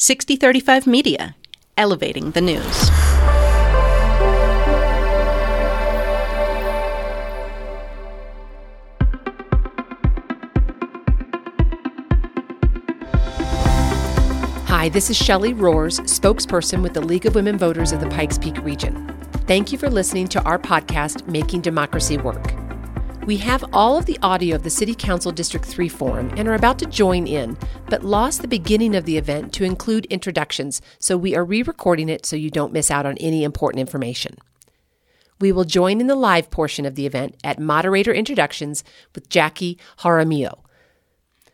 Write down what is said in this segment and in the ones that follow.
Sixty35 Media, elevating the news. Hi, this is Shelly Roehrs, spokesperson with the League of Women Voters of the Pikes Peak region. Thank you for listening to our podcast, Making Democracy Work. We have all of the audio of the City Council District 3 forum and are about to join in, but lost the beginning of the event to include introductions, so we are re recording it so you don't miss out on any important information. We will join in the live portion of the event at moderator introductions with Jackie Jaramillo.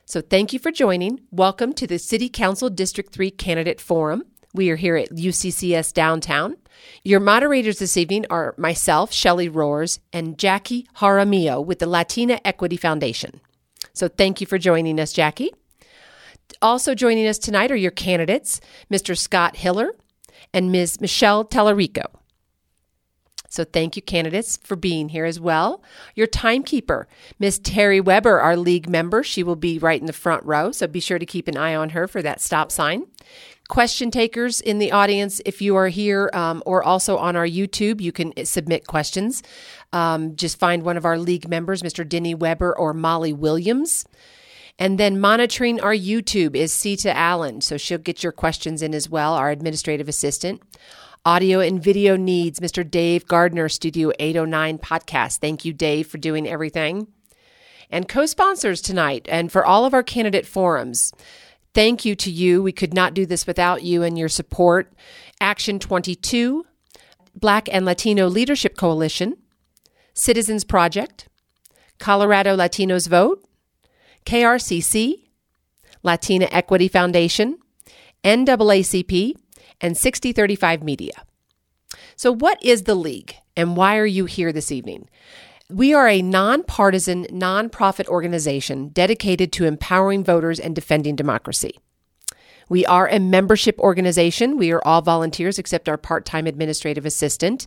So thank you for joining. Welcome to the City Council District 3 Candidate Forum. We are here at UCCS downtown. Your moderators this evening are myself, Shelly Roehrs, and Jackie Jaramillo with the Latina Equity Foundation. So thank you for joining us, Jackie. Also joining us tonight are your candidates, Mr. Scott Hiller and Ms. Michelle Talarico. So thank you, candidates, for being here as well. Your timekeeper, Miss Terry Weber, our league member. She will be right in the front row, so be sure to keep an eye on her for that stop sign. Question takers in the audience, if you are here um, or also on our YouTube, you can submit questions. Um, just find one of our league members, Mr. Denny Weber or Molly Williams. And then monitoring our YouTube is Sita Allen, so she'll get your questions in as well, our administrative assistant. Audio and video needs, Mr. Dave Gardner, Studio 809 podcast. Thank you, Dave, for doing everything. And co sponsors tonight, and for all of our candidate forums. Thank you to you. We could not do this without you and your support. Action 22, Black and Latino Leadership Coalition, Citizens Project, Colorado Latinos Vote, KRCC, Latina Equity Foundation, NAACP, and Sixty35 Media. So, what is the League and why are you here this evening? We are a nonpartisan, nonprofit organization dedicated to empowering voters and defending democracy. We are a membership organization. We are all volunteers except our part time administrative assistant.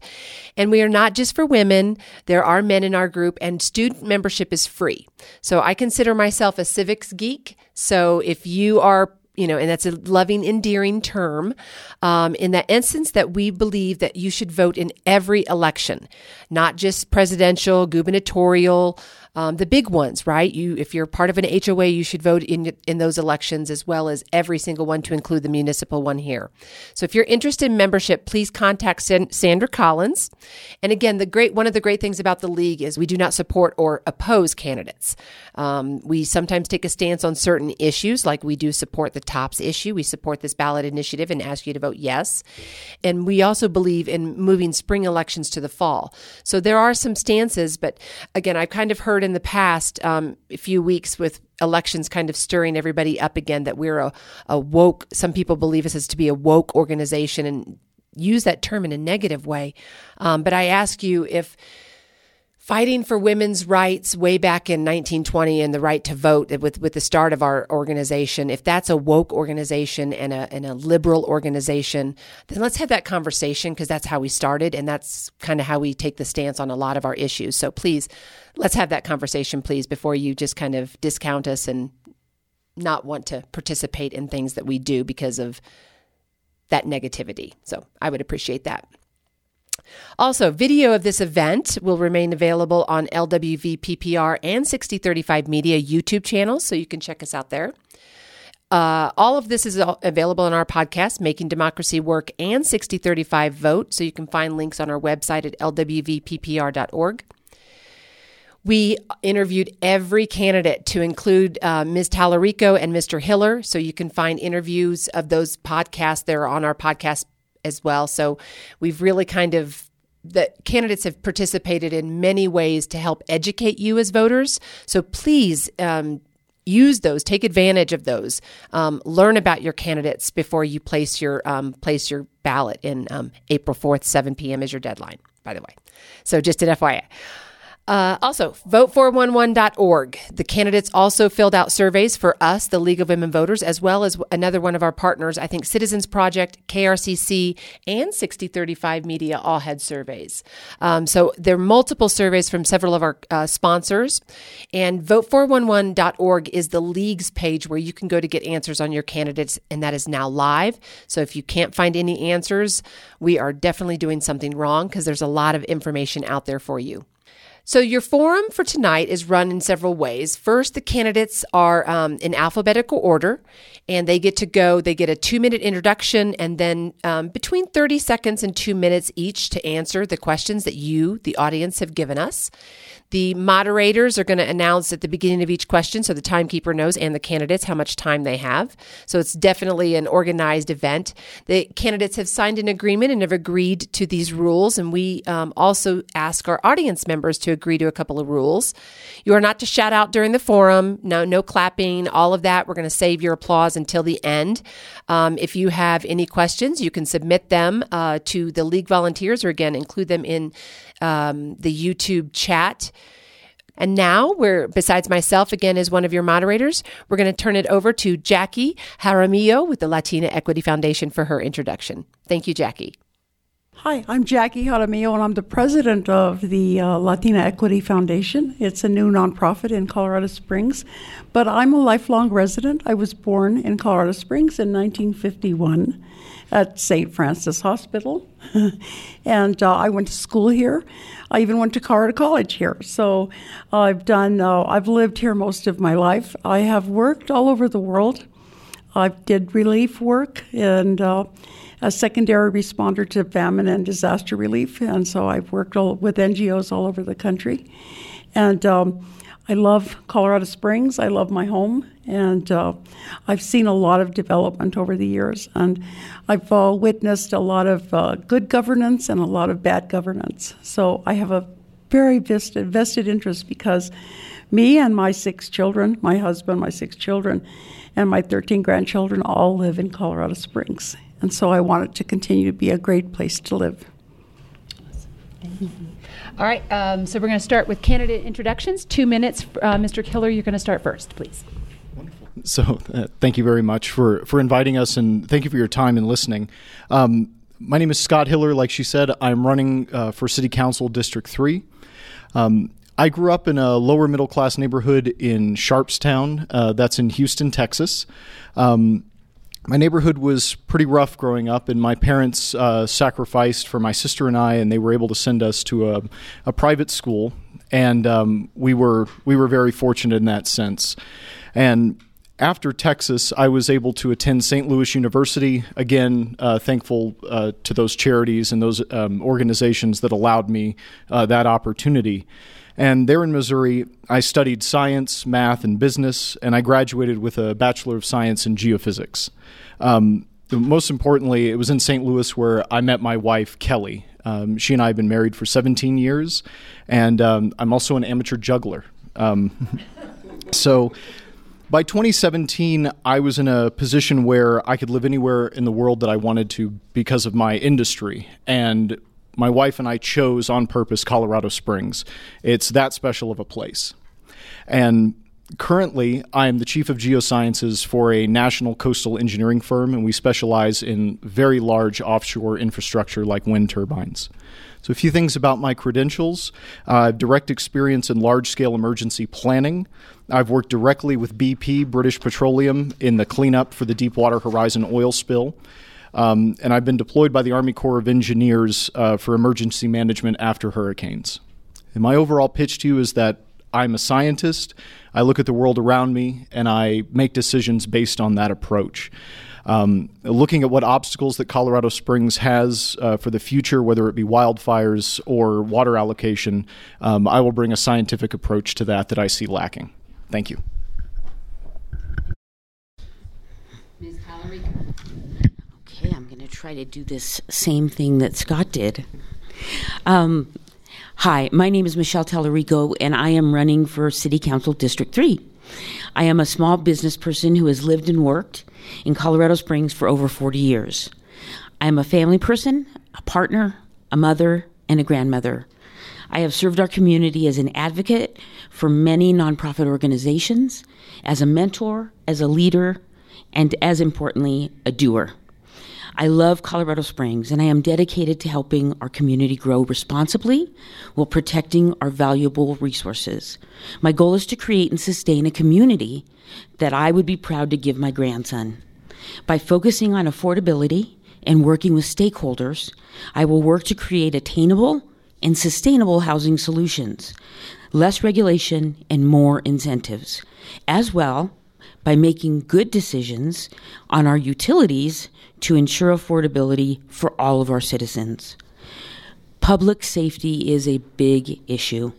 And we are not just for women. There are men in our group, and student membership is free. So I consider myself a civics geek. So if you are you know, and that's a loving, endearing term. Um, in that instance, that we believe that you should vote in every election, not just presidential, gubernatorial, um, the big ones, right? You, if you're part of an HOA, you should vote in in those elections as well as every single one, to include the municipal one here. So, if you're interested in membership, please contact Sandra Collins. And again, the great one of the great things about the league is we do not support or oppose candidates. Um, we sometimes take a stance on certain issues, like we do support the TOPS issue. We support this ballot initiative and ask you to vote yes. And we also believe in moving spring elections to the fall. So there are some stances, but again, I've kind of heard in the past um, few weeks with elections kind of stirring everybody up again that we're a, a woke, some people believe us as to be a woke organization and use that term in a negative way. Um, but I ask you if fighting for women's rights way back in 1920 and the right to vote with, with the start of our organization, if that's a woke organization and a, and a liberal organization, then let's have that conversation because that's how we started and that's kind of how we take the stance on a lot of our issues. So please, let's have that conversation, please, before you just kind of discount us and not want to participate in things that we do because of that negativity. So I would appreciate that. Also, video of this event will remain available on LWVPPR and Sixty35 Media YouTube channels, so you can check us out there. Uh, all of this is available in our podcast, Making Democracy Work and Sixty35 Vote, so you can find links on our website at lwvppr.org. We interviewed every candidate to include uh, Ms. Talarico and Mr. Hiller, so you can find interviews of those podcasts. They're on our podcast as well. So we've really kind of the candidates have participated in many ways to help educate you as voters. So please um, use those, take advantage of those, um, learn about your candidates before you place your um, place your ballot in um, April fourth, seven p.m. is your deadline. By the way, so just an FYI. Uh, also, vote411.org. The candidates also filled out surveys for us, the League of Women Voters, as well as another one of our partners. I think Citizens Project, KRCC, and Sixty35 Media all had surveys. Um, so there are multiple surveys from several of our uh, sponsors. And vote411.org is the League's page where you can go to get answers on your candidates, and that is now live. So if you can't find any answers, we are definitely doing something wrong because there's a lot of information out there for you. So, your forum for tonight is run in several ways. First, the candidates are um, in alphabetical order, and they get to go, they get a two minute introduction, and then um, between 30 seconds and two minutes each to answer the questions that you, the audience, have given us. The moderators are going to announce at the beginning of each question so the timekeeper knows and the candidates how much time they have. So it's definitely an organized event. The candidates have signed an agreement and have agreed to these rules, and we um, also ask our audience members to agree to a couple of rules. You are not to shout out during the forum, no, no clapping, all of that. We're going to save your applause until the end. Um, if you have any questions, you can submit them uh, to the League volunteers or again, include them in um, the YouTube chat. And now we're, besides myself again as one of your moderators, we're going to turn it over to Jackie Jaramillo with the Latina Equity Foundation for her introduction. Thank you, Jackie. Hi, I'm Jackie Jaramillo, and I'm the president of the uh, Latina Equity Foundation. It's a new nonprofit in Colorado Springs, but I'm a lifelong resident. I was born in Colorado Springs in 1951 at St. Francis Hospital. and uh, I went to school here. I even went to Colorado College here. So I've done, uh, I've lived here most of my life. I have worked all over the world. I did relief work and uh, a secondary responder to famine and disaster relief. And so I've worked all, with NGOs all over the country. And um, I love Colorado Springs. I love my home, and uh, I've seen a lot of development over the years. And I've uh, witnessed a lot of uh, good governance and a lot of bad governance. So I have a very vested, vested interest because me and my six children, my husband, my six children, and my 13 grandchildren all live in Colorado Springs. And so I want it to continue to be a great place to live. All right, um, so we're going to start with candidate introductions. Two minutes. Uh, Mr. Hiller, you're going to start first, please. Wonderful. So, uh, thank you very much for, for inviting us and thank you for your time and listening. Um, my name is Scott Hiller. Like she said, I'm running uh, for City Council District 3. Um, I grew up in a lower middle class neighborhood in Sharpstown, uh, that's in Houston, Texas. Um, my neighborhood was pretty rough growing up, and my parents uh, sacrificed for my sister and I, and they were able to send us to a, a private school, and um, we were we were very fortunate in that sense. And after Texas, I was able to attend St. Louis University. Again, uh, thankful uh, to those charities and those um, organizations that allowed me uh, that opportunity. And there in Missouri, I studied science, math, and business, and I graduated with a Bachelor of Science in Geophysics. Um, most importantly, it was in St. Louis where I met my wife, Kelly. Um, she and I have been married for 17 years, and um, I'm also an amateur juggler. Um, so by 2017, I was in a position where I could live anywhere in the world that I wanted to because of my industry. And my wife and I chose on purpose Colorado Springs. It's that special of a place. And currently, I am the chief of geosciences for a national coastal engineering firm, and we specialize in very large offshore infrastructure like wind turbines. So, a few things about my credentials. Direct experience in large scale emergency planning. I've worked directly with BP, British Petroleum, in the cleanup for the Deepwater Horizon oil spill. Um, and I've been deployed by the Army Corps of Engineers uh, for emergency management after hurricanes. And my overall pitch to you is that I'm a scientist. I look at the world around me and I make decisions based on that approach. Um, looking at what obstacles that Colorado Springs has uh, for the future, whether it be wildfires or water allocation, um, I will bring a scientific approach to that that I see lacking. Thank you. Okay, I'm going to try to do this same thing that Scott did. Um, hi, my name is Michelle Talarico, and I am running for City Council District 3. I am a small business person who has lived and worked in Colorado Springs for over 40 years. I am a family person, a partner, a mother, and a grandmother. I have served our community as an advocate for many nonprofit organizations, as a mentor, as a leader, and as importantly, a doer. I love Colorado Springs and I am dedicated to helping our community grow responsibly while protecting our valuable resources. My goal is to create and sustain a community that I would be proud to give my grandson. By focusing on affordability and working with stakeholders, I will work to create attainable and sustainable housing solutions, less regulation, and more incentives, as well by making good decisions on our utilities to ensure affordability for all of our citizens. Public safety is a big issue.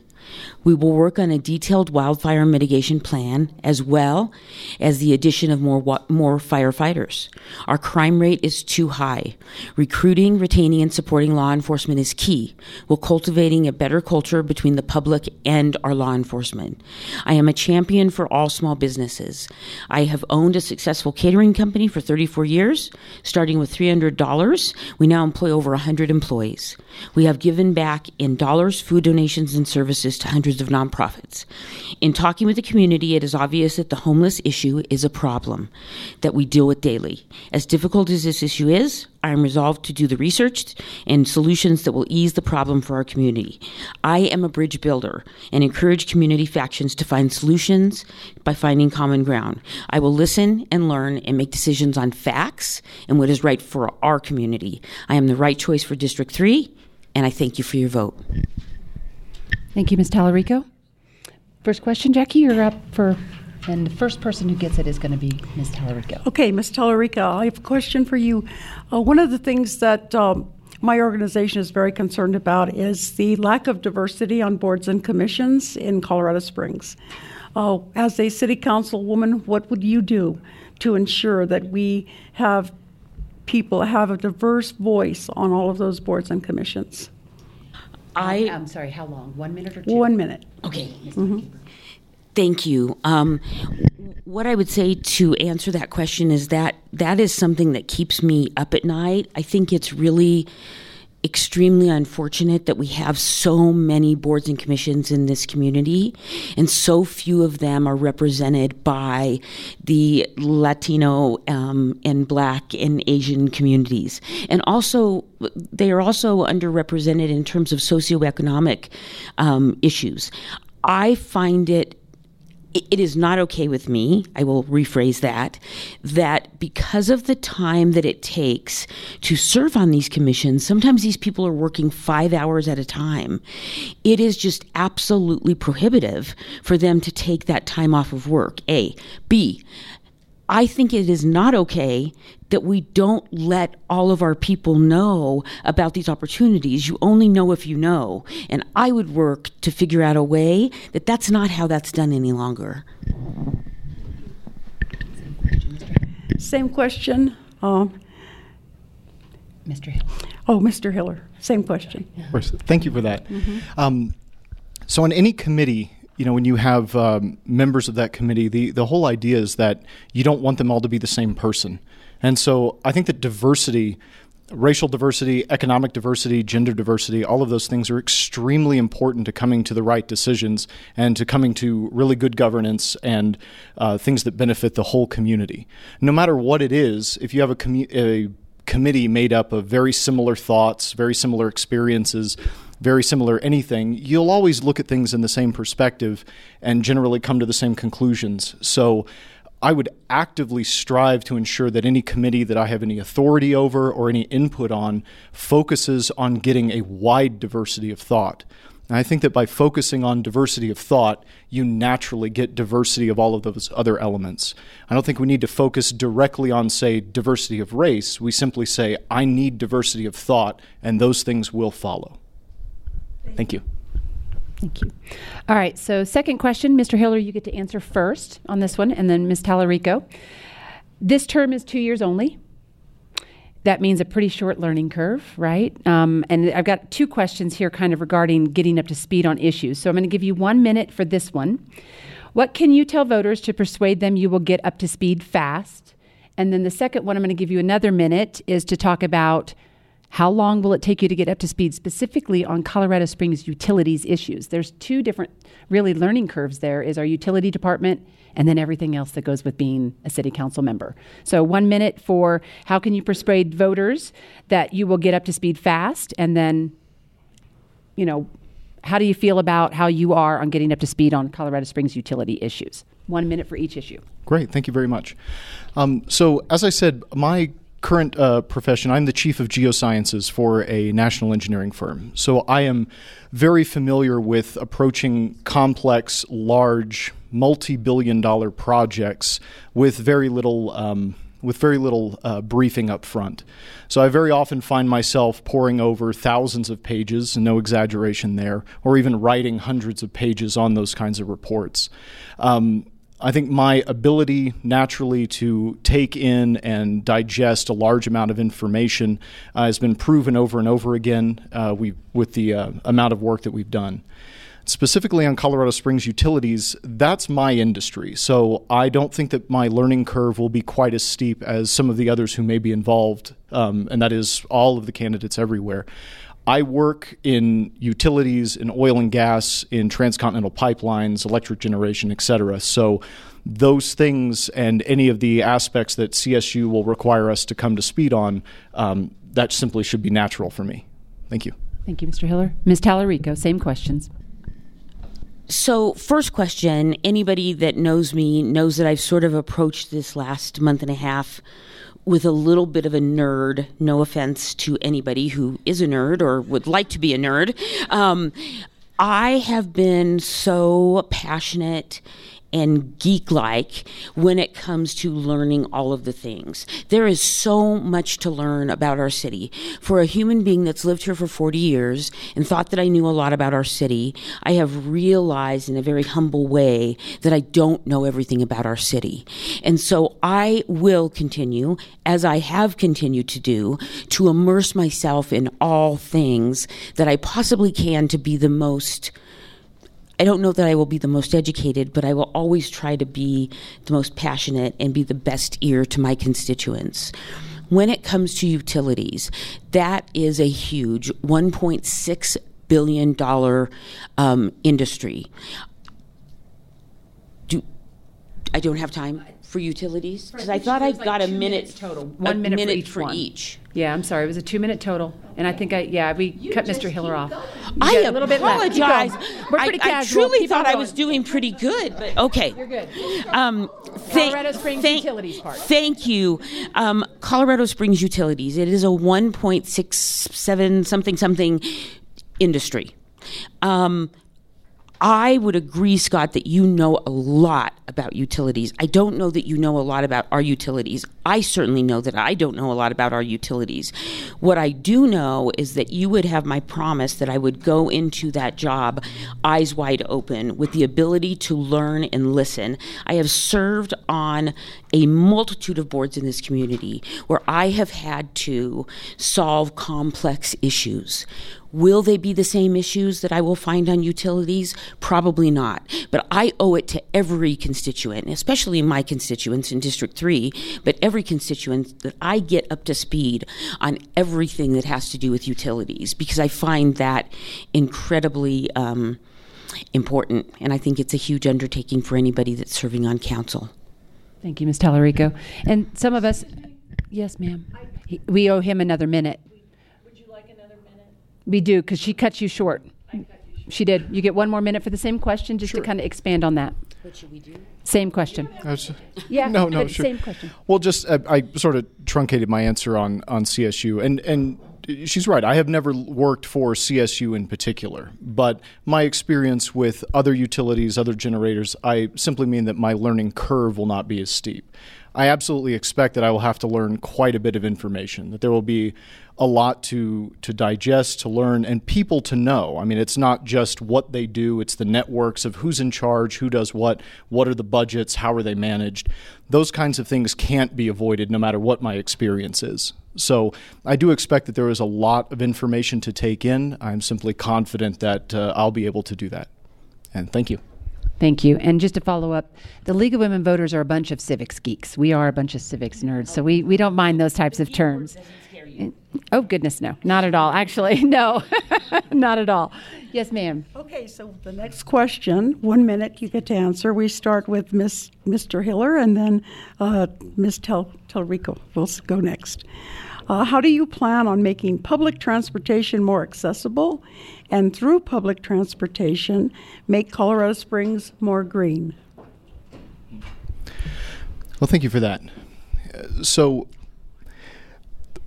We will work on a detailed wildfire mitigation plan as well as the addition of more more firefighters. Our crime rate is too high. Recruiting, retaining and supporting law enforcement is key. While cultivating a better culture between the public and our law enforcement. I am a champion for all small businesses. I have owned a successful catering company for 34 years, starting with $300. We now employ over 100 employees. We have given back in dollars, food donations and services to hundreds of nonprofits. In talking with the community, it is obvious that the homeless issue is a problem that we deal with daily. As difficult as this issue is, I am resolved to do the research and solutions that will ease the problem for our community. I am a bridge builder and encourage community factions to find solutions by finding common ground. I will listen and learn and make decisions on facts and what is right for our community. I am the right choice for District 3, and I thank you for your vote. Thank you, Ms. Talarico. First question, Jackie, you're up for, and the first person who gets it is going to be Ms. Talarico. Okay, Ms. Talarico, I have a question for you. Uh, one of the things that um, my organization is very concerned about is the lack of diversity on boards and commissions in Colorado Springs. Uh, as a city councilwoman, what would you do to ensure that we have people have a diverse voice on all of those boards and commissions? I I'm sorry, how long? One minute or two? One minute. Okay. Thank you. Um, what I would say to answer that question is that that is something that keeps me up at night. I think it's really extremely unfortunate that we have so many boards and commissions in this community and so few of them are represented by the Latino um, and black and Asian communities. And also, they are also underrepresented in terms of socioeconomic um, issues. I find it it is not okay with me, I will rephrase that, that because of the time that it takes to serve on these commissions, sometimes these people are working five hours at a time. It is just absolutely prohibitive for them to take that time off of work. A. B. I think it is not okay that we don't let all of our people know about these opportunities. You only know if you know. And I would work to figure out a way that that's not how that's done any longer. Same question. Um, Mr. Hiller. oh, Mr. Hiller, same question. Of course. Thank you for that. Um, so, on any committee, you know, when you have um, members of that committee, the, the whole idea is that you don't want them all to be the same person. And so, I think that diversity, racial diversity, economic diversity, gender diversity, all of those things are extremely important to coming to the right decisions and to coming to really good governance and uh, things that benefit the whole community. No matter what it is, if you have a, commu- a committee made up of very similar thoughts, very similar experiences, very similar anything, you'll always look at things in the same perspective and generally come to the same conclusions. So I would actively strive to ensure that any committee that I have any authority over or any input on focuses on getting a wide diversity of thought. And I think that by focusing on diversity of thought, you naturally get diversity of all of those other elements. I don't think we need to focus directly on, say, diversity of race. We simply say, I need diversity of thought, and those things will follow. Thank you. Thank you. All right, so second question, Mr. Hiller, you get to answer first on this one, and then Ms. Talarico. This term is two years only. That means a pretty short learning curve, right? Um, and I've got two questions here, kind of regarding getting up to speed on issues. So I'm going to give you one minute for this one. What can you tell voters to persuade them you will get up to speed fast? And then the second one, I'm going to give you another minute, is to talk about How long will it take you to get up to speed specifically on Colorado Springs utilities issues? There's two different really learning curves there is our utility department and then everything else that goes with being a city council member. So 1 minute for how can you persuade voters that you will get up to speed fast and then you know how do you feel about how you are on getting up to speed on Colorado Springs utility issues? One minute for each issue. Great, thank you very much. Um, so, as I said, my current uh, profession, I'm the chief of geosciences for a national engineering firm. So, I am very familiar with approaching complex, large, multi billion dollar projects with very little. Um, with very little uh, briefing up front. So I very often find myself poring over thousands of pages, no exaggeration there, or even writing hundreds of pages on those kinds of reports. Um, I think my ability naturally to take in and digest a large amount of information uh, has been proven over and over again uh, we, with the uh, amount of work that we've done specifically on Colorado Springs utilities, that's my industry. So I don't think that my learning curve will be quite as steep as some of the others who may be involved, um, and that is all of the candidates everywhere. I work in utilities, in oil and gas, in transcontinental pipelines, electric generation, et cetera. So those things and any of the aspects that CSU will require us to come to speed on, um, that simply should be natural for me. Thank you. Thank you, Mr. Hiller. Ms. Talarico, same questions. So, first question anybody that knows me knows that I've sort of approached this last month and a half with a little bit of a nerd. No offense to anybody who is a nerd or would like to be a nerd. Um, I have been so passionate and geek like when it comes to learning all of the things. There is so much to learn about our city. For a human being that's lived here for 40 years and thought that I knew a lot about our city, I have realized in a very humble way that I don't know everything about our city. And so I will continue, as I have continued to do, to immerse myself in all things that I possibly can to be the most I don't know that I will be the most educated, but I will always try to be the most passionate and be the best ear to my constituents. When it comes to utilities, that is a huge $1.6 billion um, industry. Do, I don't have time for utilities because I thought I like got a minute minutes total. a One minute for each for one. each. Yeah, I'm sorry. It was a two minute total. And I think I, yeah, we cut Mr. Hiller off. I Yeah, a little bit left. Keep apologize. going. We're pretty I, I casual. truly Keep on thought I going. was doing pretty good, but okay. You're good. Um, thank, Colorado Springs thank- Utilities part. Thank you. Um, Colorado Springs Utilities. It is a 1.67 something something industry. Um, I would agree, Scott, that you know a lot about utilities. I don't know that you know a lot about our utilities. I certainly know that I don't know a lot about our utilities. What I do know is that you would have my promise that I would go into that job eyes wide open with the ability to learn and listen. I have served on a multitude of boards in this community where I have had to solve complex issues. Will they be the same issues that I will find on utilities? Probably not. But I owe it to every constituent, especially my constituents in District 3, but every constituent that I get up to speed on everything that has to do with utilities because I find that incredibly um, important. And I think it's a huge undertaking for anybody that's serving on council. Thank you, Ms. Talarico. And some of us, yes, ma'am. He- We owe him another minute. Would you like another minute? We do, because she cut you short. She did. You get one more minute for the same question, just to kind of expand on that. What should we do? Same question. Was- Yeah, no, no, sure. same question. Well, just uh, I sort of truncated my answer on on CSU, and and she's right. I have never worked for CSU in particular, but my experience with other utilities, other generators, I simply mean that my learning curve will not be as steep. I absolutely expect that I will have to learn quite a bit of information. That there will be a lot to to digest, to learn, and people to know. I mean, it's not just what they do; it's the networks of who's in charge, who does what, what are the budgets, how are they managed. Those kinds of things can't be avoided, no matter what my experience is. So I do expect that there is a lot of information to take in. I'm simply confident that uh, I'll be able to do that. And thank you. Thank you. And just to follow up, the League of Women Voters are a bunch of civics geeks. We are a bunch of civics nerds, so we, we don't mind those types of terms. Oh, goodness, no. Not at all. Actually, no. not at all. Yes, ma'am. Okay, so the next question, one minute you get to answer. We start with Miss, Mr. Hiller and then uh, Ms. Tel, Talarico will go next. Uh, how do you plan on making public transportation more accessible and through public transportation make Colorado Springs more green? Well, thank you for that. So,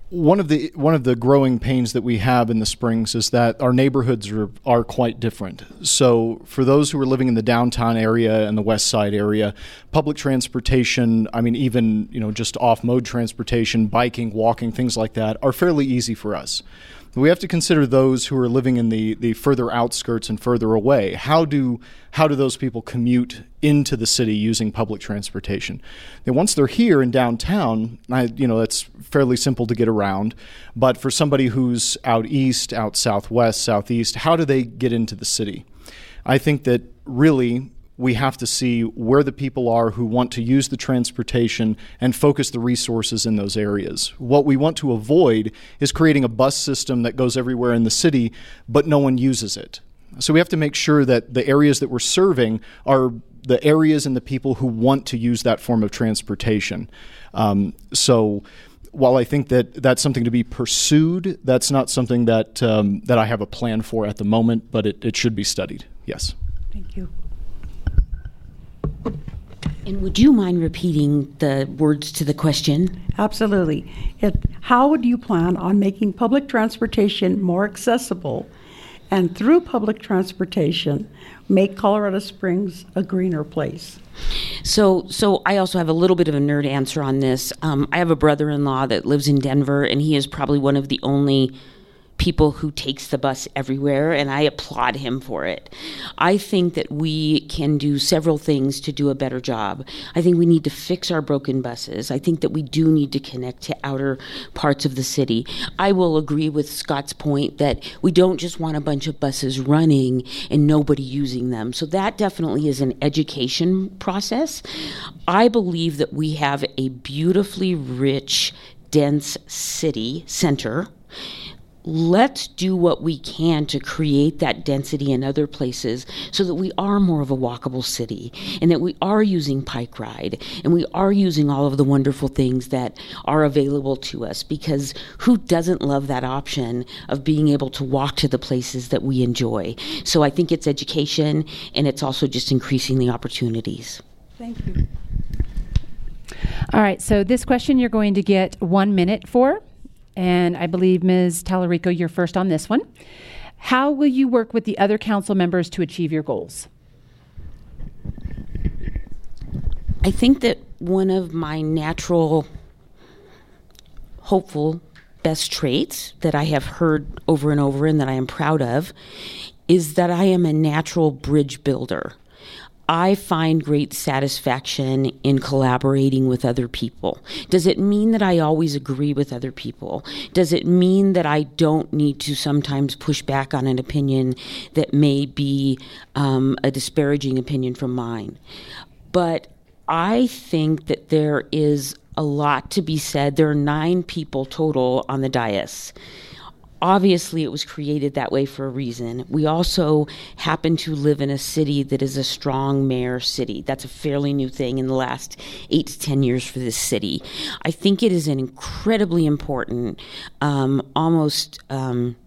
one of the one of the growing pains that we have in the Springs is that our neighborhoods are, are quite different. So, for those who are living in the downtown area and the west side area, public transportation, I mean, even you know, just off mode transportation, biking, walking, things like that, are fairly easy for us. We have to consider those who are living in the, the further outskirts and further away. How do how do those people commute into the city using public transportation? And once they're here in downtown, I, you know that's fairly simple to get around. But for somebody who's out east, out southwest, southeast, how do they get into the city? I think that really we have to see where the people are who want to use the transportation and focus the resources in those areas. What we want to avoid is creating a bus system that goes everywhere in the city, but no one uses it. So we have to make sure that the areas that we're serving are the areas and the people who want to use that form of transportation. Um, so while I think that that's something to be pursued, that's not something that um, that I have a plan for at the moment, but it, it should be studied. Yes. Thank you. And would you mind repeating the words to the question? Absolutely. It, how would you plan on making public transportation more accessible and through public transportation make Colorado Springs a greener place? So, so I also have a little bit of a nerd answer on this. Um, I have a brother-in-law that lives in Denver, and he is probably one of the only people who takes the bus everywhere and I applaud him for it. I think that we can do several things to do a better job. I think we need to fix our broken buses. I think that we do need to connect to outer parts of the city. I will agree with Scott's point that we don't just want a bunch of buses running and nobody using them. So that definitely is an education process. I believe that we have a beautifully rich dense city center let's do what we can to create that density in other places so that we are more of a walkable city and that we are using PikeRide and we are using all of the wonderful things that are available to us because who doesn't love that option of being able to walk to the places that we enjoy? So I think it's education and it's also just increasing the opportunities. Thank you. All right, so this question you're going to get one minute for. And I believe, Ms. Talarico, you're first on this one. How will you work with the other council members to achieve your goals? I think that one of my natural, hopeful, best traits that I have heard over and over and that I am proud of is that I am a natural bridge builder. I find great satisfaction in collaborating with other people. Does it mean that I always agree with other people? Does it mean that I don't need to sometimes push back on an opinion that may be um, a disparaging opinion from mine? But I think that there is a lot to be said. There are nine people total on the dais obviously it was created that way for a reason. We also happen to live in a city that is a strong mayor city. That's a fairly new thing in the last eight to 10 years for this city. I think it is an incredibly important, um, almost um,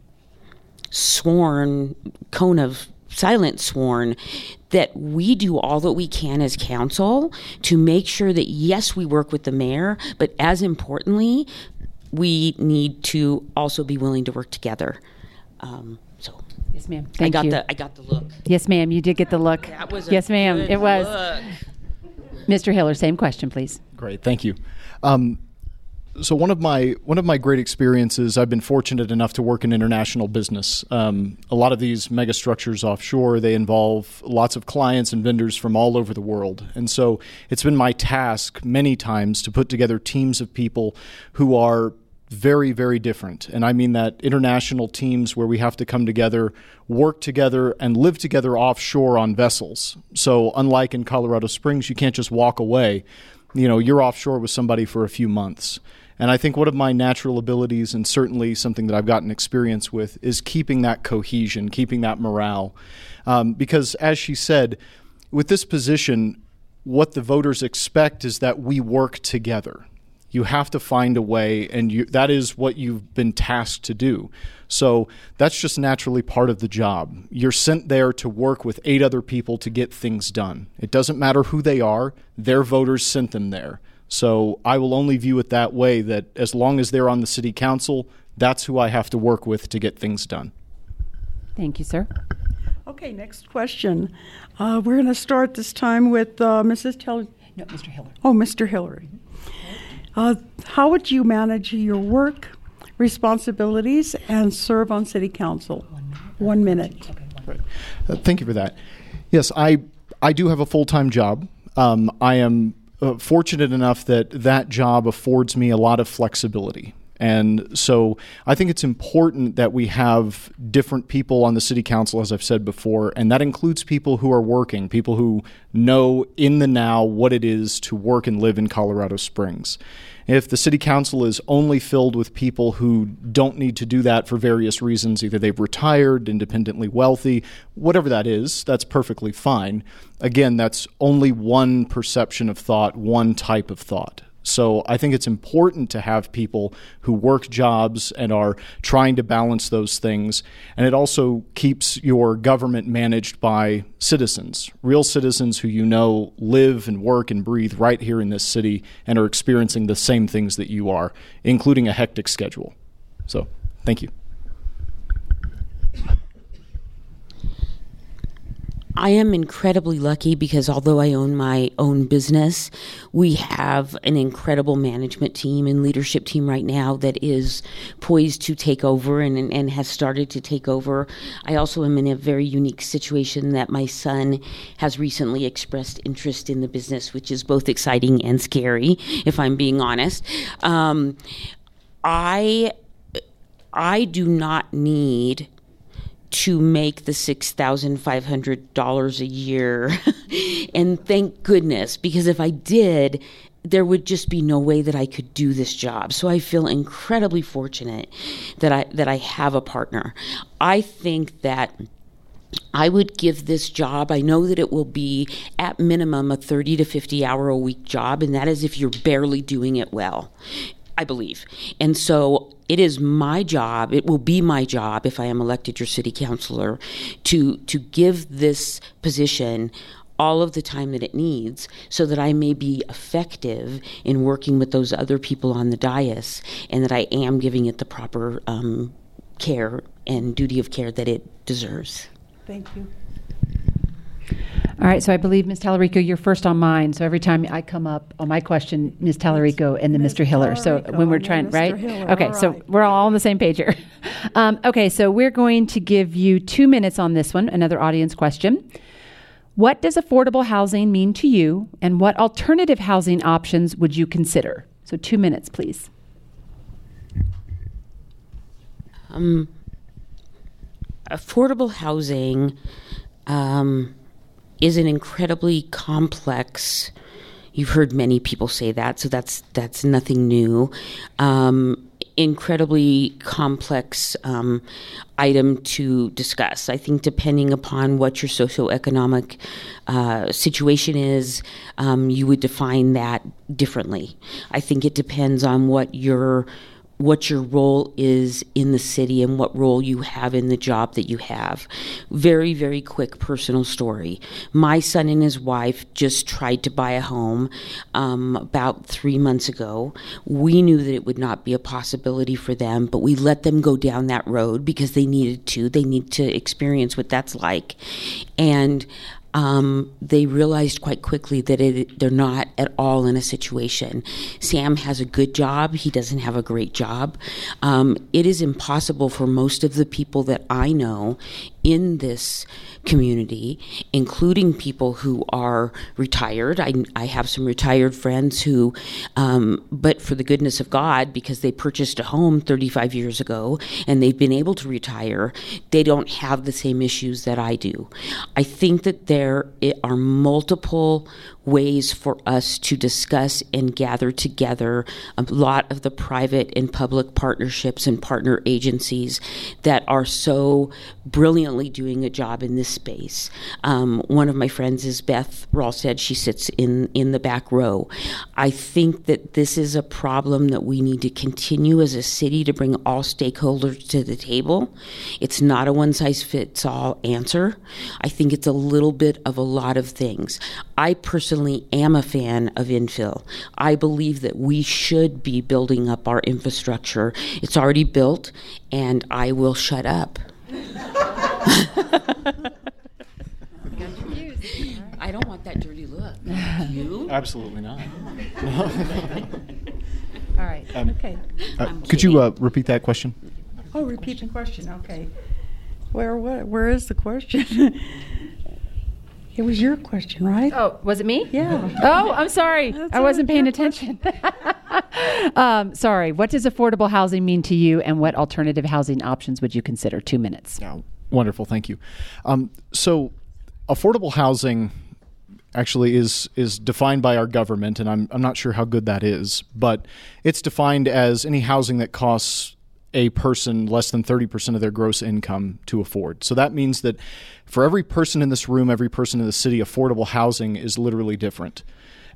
sworn cone of silent sworn that we do all that we can as council to make sure that yes we work with the mayor but as importantly we need to also be willing to work together. Um, so yes, ma'am. Thank I got you. the I got the look. Yes, ma'am. You did get the look. That was yes, ma'am. It was. Look. Mr. Hiller, same question, please. Great, thank you. Um, so one of my one of my great experiences, I've been fortunate enough to work in international business. Um, a lot of these mega structures offshore, they involve lots of clients and vendors from all over the world, and so it's been my task many times to put together teams of people who are very, very different. And I mean that international teams where we have to come together, work together, and live together offshore on vessels. So, unlike in Colorado Springs, you can't just walk away. You know, you're offshore with somebody for a few months. And I think one of my natural abilities, and certainly something that I've gotten experience with, is keeping that cohesion, keeping that morale. Um, because, as she said, with this position, what the voters expect is that we work together. You have to find a way, and you, that is what you've been tasked to do. So that's just naturally part of the job. You're sent there to work with eight other people to get things done. It doesn't matter who they are, their voters sent them there. So I will only view it that way that as long as they're on the city council, that's who I have to work with to get things done. Thank you, sir. Okay, next question. Uh, we're going to start this time with uh, Mrs. Tel. No, Mr. Hiller. Oh, Mr. Hillary. Uh, how would you manage your work, responsibilities, and serve on city council? One minute. Uh, thank you for that. Yes, I I do have a full time job. Um, I am uh, fortunate enough that that job affords me a lot of flexibility. And so I think it's important that we have different people on the city council, as I've said before, and that includes people who are working, people who know in the now what it is to work and live in Colorado Springs. If the city council is only filled with people who don't need to do that for various reasons, either they've retired, independently wealthy, whatever that is, that's perfectly fine. Again, that's only one perception of thought, one type of thought. So I think it's important to have people who work jobs and are trying to balance those things. And it also keeps your government managed by citizens, real citizens who you know live and work and breathe right here in this city and are experiencing the same things that you are, including a hectic schedule. So thank you. I am incredibly lucky because although I own my own business, we have an incredible management team and leadership team right now that is poised to take over and, and has started to take over. I also am in a very unique situation that my son has recently expressed interest in the business, which is both exciting and scary, if I'm being honest. Um, I I do not need to make the $6,500 a year. and thank goodness, because if I did, there would just be no way that I could do this job. So I feel incredibly fortunate that I that I have a partner. I think that I would give this job, I know that it will be at minimum a 30 to 50 hour a week job, and that is if you're barely doing it well. I believe. And so it is my job, it will be my job if I am elected your city councilor to to give this position all of the time that it needs so that I may be effective in working with those other people on the dais and that I am giving it the proper um, care and duty of care that it deserves. Thank you. All right, so I believe, Ms. Talarico, you're first on mine. So every time I come up on my question, Ms. Talarico and then Ms. Mr. Hiller. So Talarico when we're and trying, Mr. right? Hiller. Okay, All so right. we're all on the same page here. um, okay, so we're going to give you two minutes on this one, another audience question. What does affordable housing mean to you, and what alternative housing options would you consider? So two minutes, please. Um, affordable housing um, is an incredibly complex. You've heard many people say that, so that's that's nothing new. Um, incredibly complex um, item to discuss. I think depending upon what your socioeconomic uh, situation is, um, you would define that differently. I think it depends on what your what your role is in the city and what role you have in the job that you have. Very, very quick personal story. My son and his wife just tried to buy a home um, about three months ago. We knew that it would not be a possibility for them, but we let them go down that road because they needed to. They need to experience what that's like. And um, they realized quite quickly that it, they're not at all in a situation. Sam has a good job, he doesn't have a great job. Um, it is impossible for most of the people that I know in this community, including people who are retired. I, I have some retired friends who, um, but for the goodness of God, because they purchased a home 35 years ago and they've been able to retire, they don't have the same issues that I do. I think that there are multiple ways for us to discuss and gather together a lot of the private and public partnerships and partner agencies that are so brilliantly doing a job in this space. Um, one of my friends is Beth Roalstad. She sits in, in the back row. I think that this is a problem that we need to continue as a city to bring all stakeholders to the table. It's not a one size fits all answer. I think it's a little bit of a lot of things. I personally am a fan of infill. I believe that we should be building up our infrastructure. It's already built, and I will shut up. I don't want that dirty look. You? Absolutely not. All right. Okay. Uh, could you uh, repeat that question? Oh, repeat the question. Okay. Where what, where is the question? it was your question, right? Oh, was it me? Yeah. Oh, I'm sorry. That's I wasn't paying attention. um, sorry. What does affordable housing mean to you, and what alternative housing options would you consider? Two minutes. Oh, wonderful, thank you. Um, so, affordable housing actually is is defined by our government, and I'm I'm not sure how good that is, but it's defined as any housing that costs a person less than 30% of their gross income to afford. So that means that for every person in this room, every person in the city, affordable housing is literally different.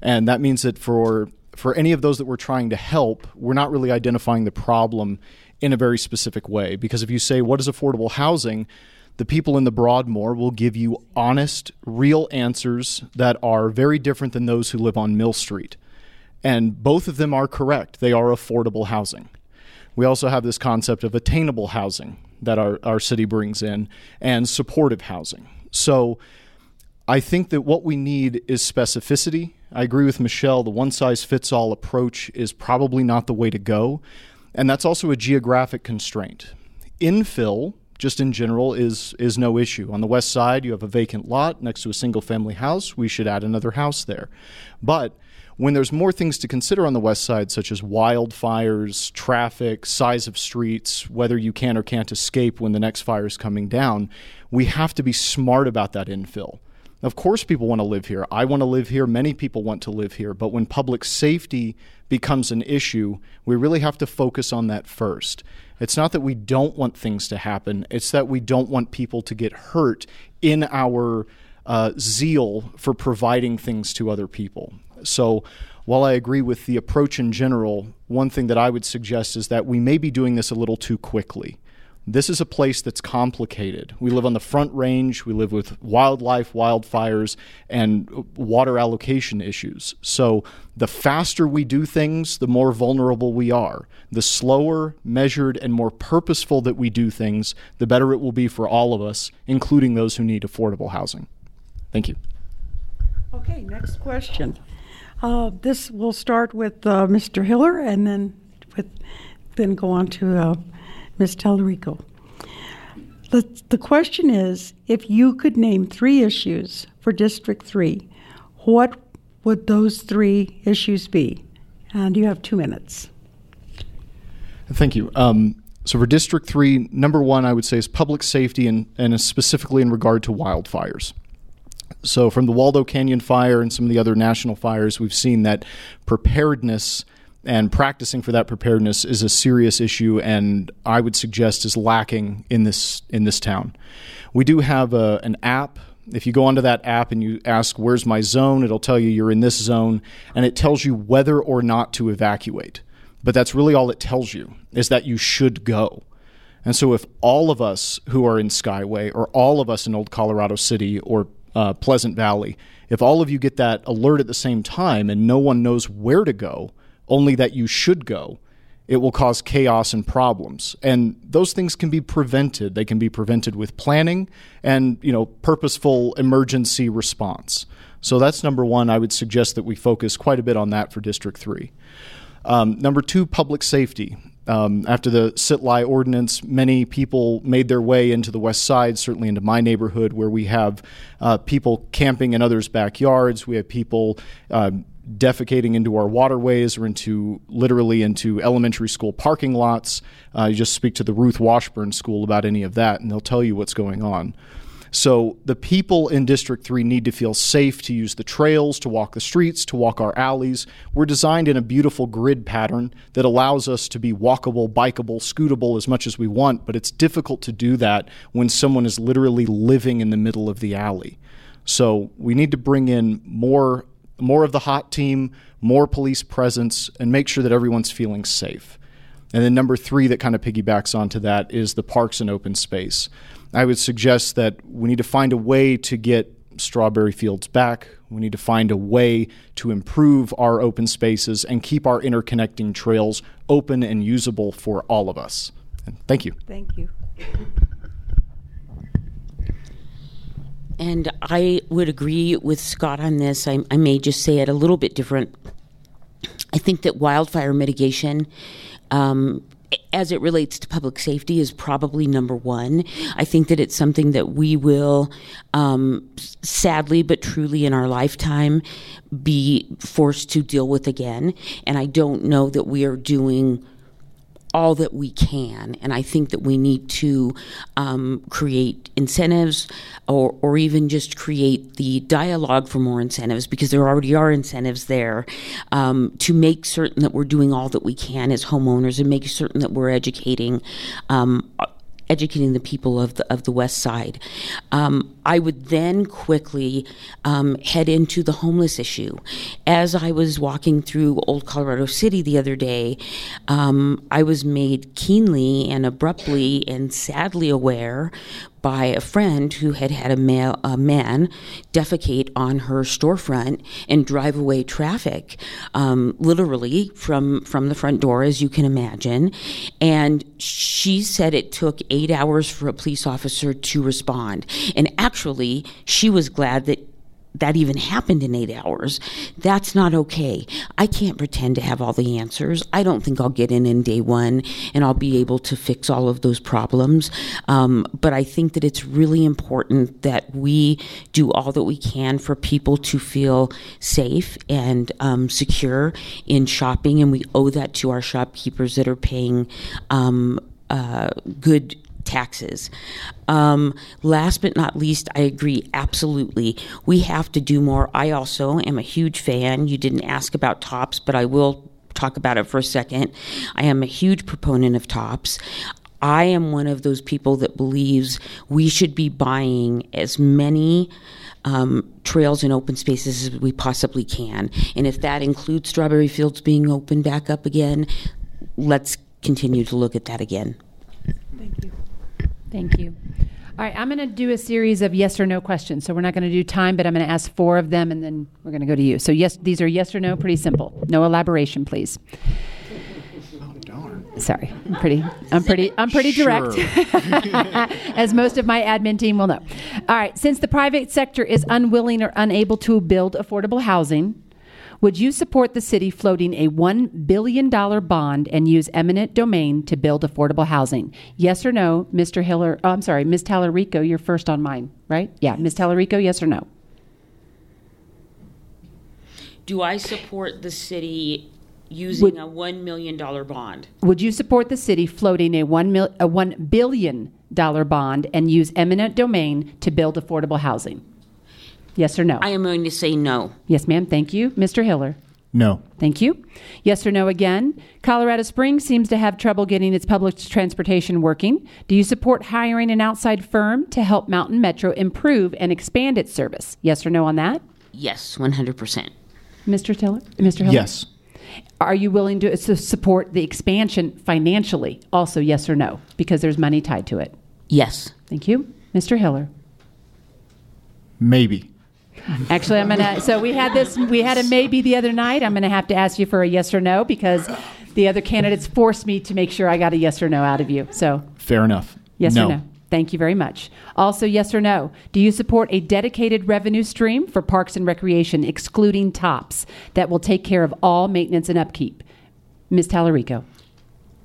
And that means that for for any of those that we're trying to help, we're not really identifying the problem in a very specific way. Because if you say, what is affordable housing? The people in the Broadmoor will give you honest, real answers that are very different than those who live on Mill Street. And both of them are correct. They are affordable housing. We also have this concept of attainable housing that our, our city brings in and supportive housing. So I think that what we need is specificity. I agree with Michelle. The one size fits all approach is probably not the way to go. And that's also a geographic constraint. Infill, just in general, is, is no issue. On the west side, you have a vacant lot next to a single family house. We should add another house there. But when there's more things to consider on the west side, such as wildfires, traffic, size of streets, whether you can or can't escape when the next fire is coming down, we have to be smart about that infill. Of course, people want to live here. I want to live here. Many people want to live here. But when public safety becomes an issue, we really have to focus on that first. It's not that we don't want things to happen, it's that we don't want people to get hurt in our uh, zeal for providing things to other people. So, while I agree with the approach in general, one thing that I would suggest is that we may be doing this a little too quickly. This is a place that's complicated. We live on the front range, we live with wildlife, wildfires, and water allocation issues. So, the faster we do things, the more vulnerable we are. The slower, measured, and more purposeful that we do things, the better it will be for all of us, including those who need affordable housing. Thank you. Okay, next question. Uh, this will start with uh, Mr. Hiller and then with then go on to uh, Ms. Talarico. The, the question is if you could name three issues for District 3, what would those three issues be? And you have two minutes. Thank you. Um, so for District 3, number one, I would say is public safety and, and specifically in regard to wildfires. So, from the Waldo Canyon fire and some of the other national fires, we've seen that preparedness and practicing for that preparedness is a serious issue, and I would suggest is lacking in this in this town. We do have a, an app. If you go onto that app and you ask, "Where's my zone?" it'll tell you you're in this zone, and it tells you whether or not to evacuate. But that's really all it tells you is that you should go. And so, if all of us who are in Skyway, or all of us in Old Colorado City, or uh, Pleasant Valley, if all of you get that alert at the same time and no one knows where to go, only that you should go, it will cause chaos and problems. And those things can be prevented. They can be prevented with planning and, you know, purposeful emergency response. So that's number one. I would suggest that we focus quite a bit on that for District 3. Um, number two, public safety. Um, after the sit lie ordinance, many people made their way into the west side, certainly into my neighborhood, where we have uh, people camping in others' backyards. We have people uh, defecating into our waterways or into literally into elementary school parking lots. Uh, you just speak to the Ruth Washburn School about any of that, and they'll tell you what's going on. So the people in District 3 need to feel safe to use the trails, to walk the streets, to walk our alleys. We're designed in a beautiful grid pattern that allows us to be walkable, bikeable, scootable as much as we want, but it's difficult to do that when someone is literally living in the middle of the alley. So we need to bring in more more of the HOT team, more police presence, and make sure that everyone's feeling safe. And then number three, that kind of piggybacks onto that, is the parks and open space. I would suggest that we need to find a way to get strawberry fields back. We need to find a way to improve our open spaces and keep our interconnecting trails open and usable for all of us. And thank you. Thank you. And I would agree with Scott on this. I, I may just say it a little bit different. I think that wildfire mitigation um, as it relates to public safety is probably number one. I think that it's something that we will, um, sadly but truly in our lifetime, be forced to deal with again. And I don't know that we are doing all that we can. And I think that we need to um, create incentives or, or even just create the dialogue for more incentives because there already are incentives there um, to make certain that we're doing all that we can as homeowners and make certain that we're educating um, educating the people of the of the West Side. Um, I would then quickly um, head into the homeless issue. As I was walking through Old Colorado City the other day, um, I was made keenly and abruptly and sadly aware by a friend who had had a, male, a man defecate on her storefront and drive away traffic, um, literally from from the front door, as you can imagine. And she said it took eight hours for a police officer to respond. And actually, she was glad that that even happened in eight hours. That's not okay. I can't pretend to have all the answers. I don't think I'll get in in day one and I'll be able to fix all of those problems. Um, but I think that it's really important that we do all that we can for people to feel safe and um, secure in shopping, and we owe that to our shopkeepers that are paying um, uh, good taxes. Um, last but not least, I agree absolutely. We have to do more. I also am a huge fan. You didn't ask about TOPS, but I will talk about it for a second. I am a huge proponent of TOPS. I am one of those people that believes we should be buying as many um, trails and open spaces as we possibly can. And if that includes strawberry fields being opened back up again, let's continue to look at that again. Thank you. Thank you. All right, I'm going to do a series of yes or no questions. So we're not going to do time, but I'm going to ask four of them, and then we're going to go to you. So yes, these are yes or no, pretty simple. No elaboration, please. Sorry, I'm pretty. I'm pretty. I'm pretty direct, as most of my admin team will know. All right, since the private sector is unwilling or unable to build affordable housing, would you support the city floating a $1 billion bond and use eminent domain to build affordable housing? Yes or no, Mr. Hiller? Oh, I'm sorry, Ms. Talarico, you're first on mine, right? Yeah, Ms. Talarico, yes or no? Do I support the city using Would- a $1 million bond? Would you support the city floating a $1, mil- a $1 billion bond and use eminent domain to build affordable housing? Yes or no? I am going to say no. yes, ma'am. Thank you. Mr. Hiller? No. Thank you. Yes or no again? Colorado Springs seems to have trouble getting its public transportation working. Do you support hiring an outside firm to help Mountain Metro improve and expand its service? Yes or no on that? Yes, 100%. Mr. Tiller? Mr. Hiller? Yes. Are you willing to support the expansion financially? Also, yes or no? Because there's money tied to it. Yes. Thank you. Mr. Hiller? Maybe. Actually, I'm gonna. So we had this. We had a maybe the other night. I'm gonna have to ask you for a yes or no because the other candidates forced me to make sure I got a yes or no out of you. So Fair enough. yes no. or no. Thank you very much. Also, yes or no. Do you support a dedicated revenue stream for parks and recreation, excluding TOPS, that will take care of all maintenance and upkeep? Ms. Talarico.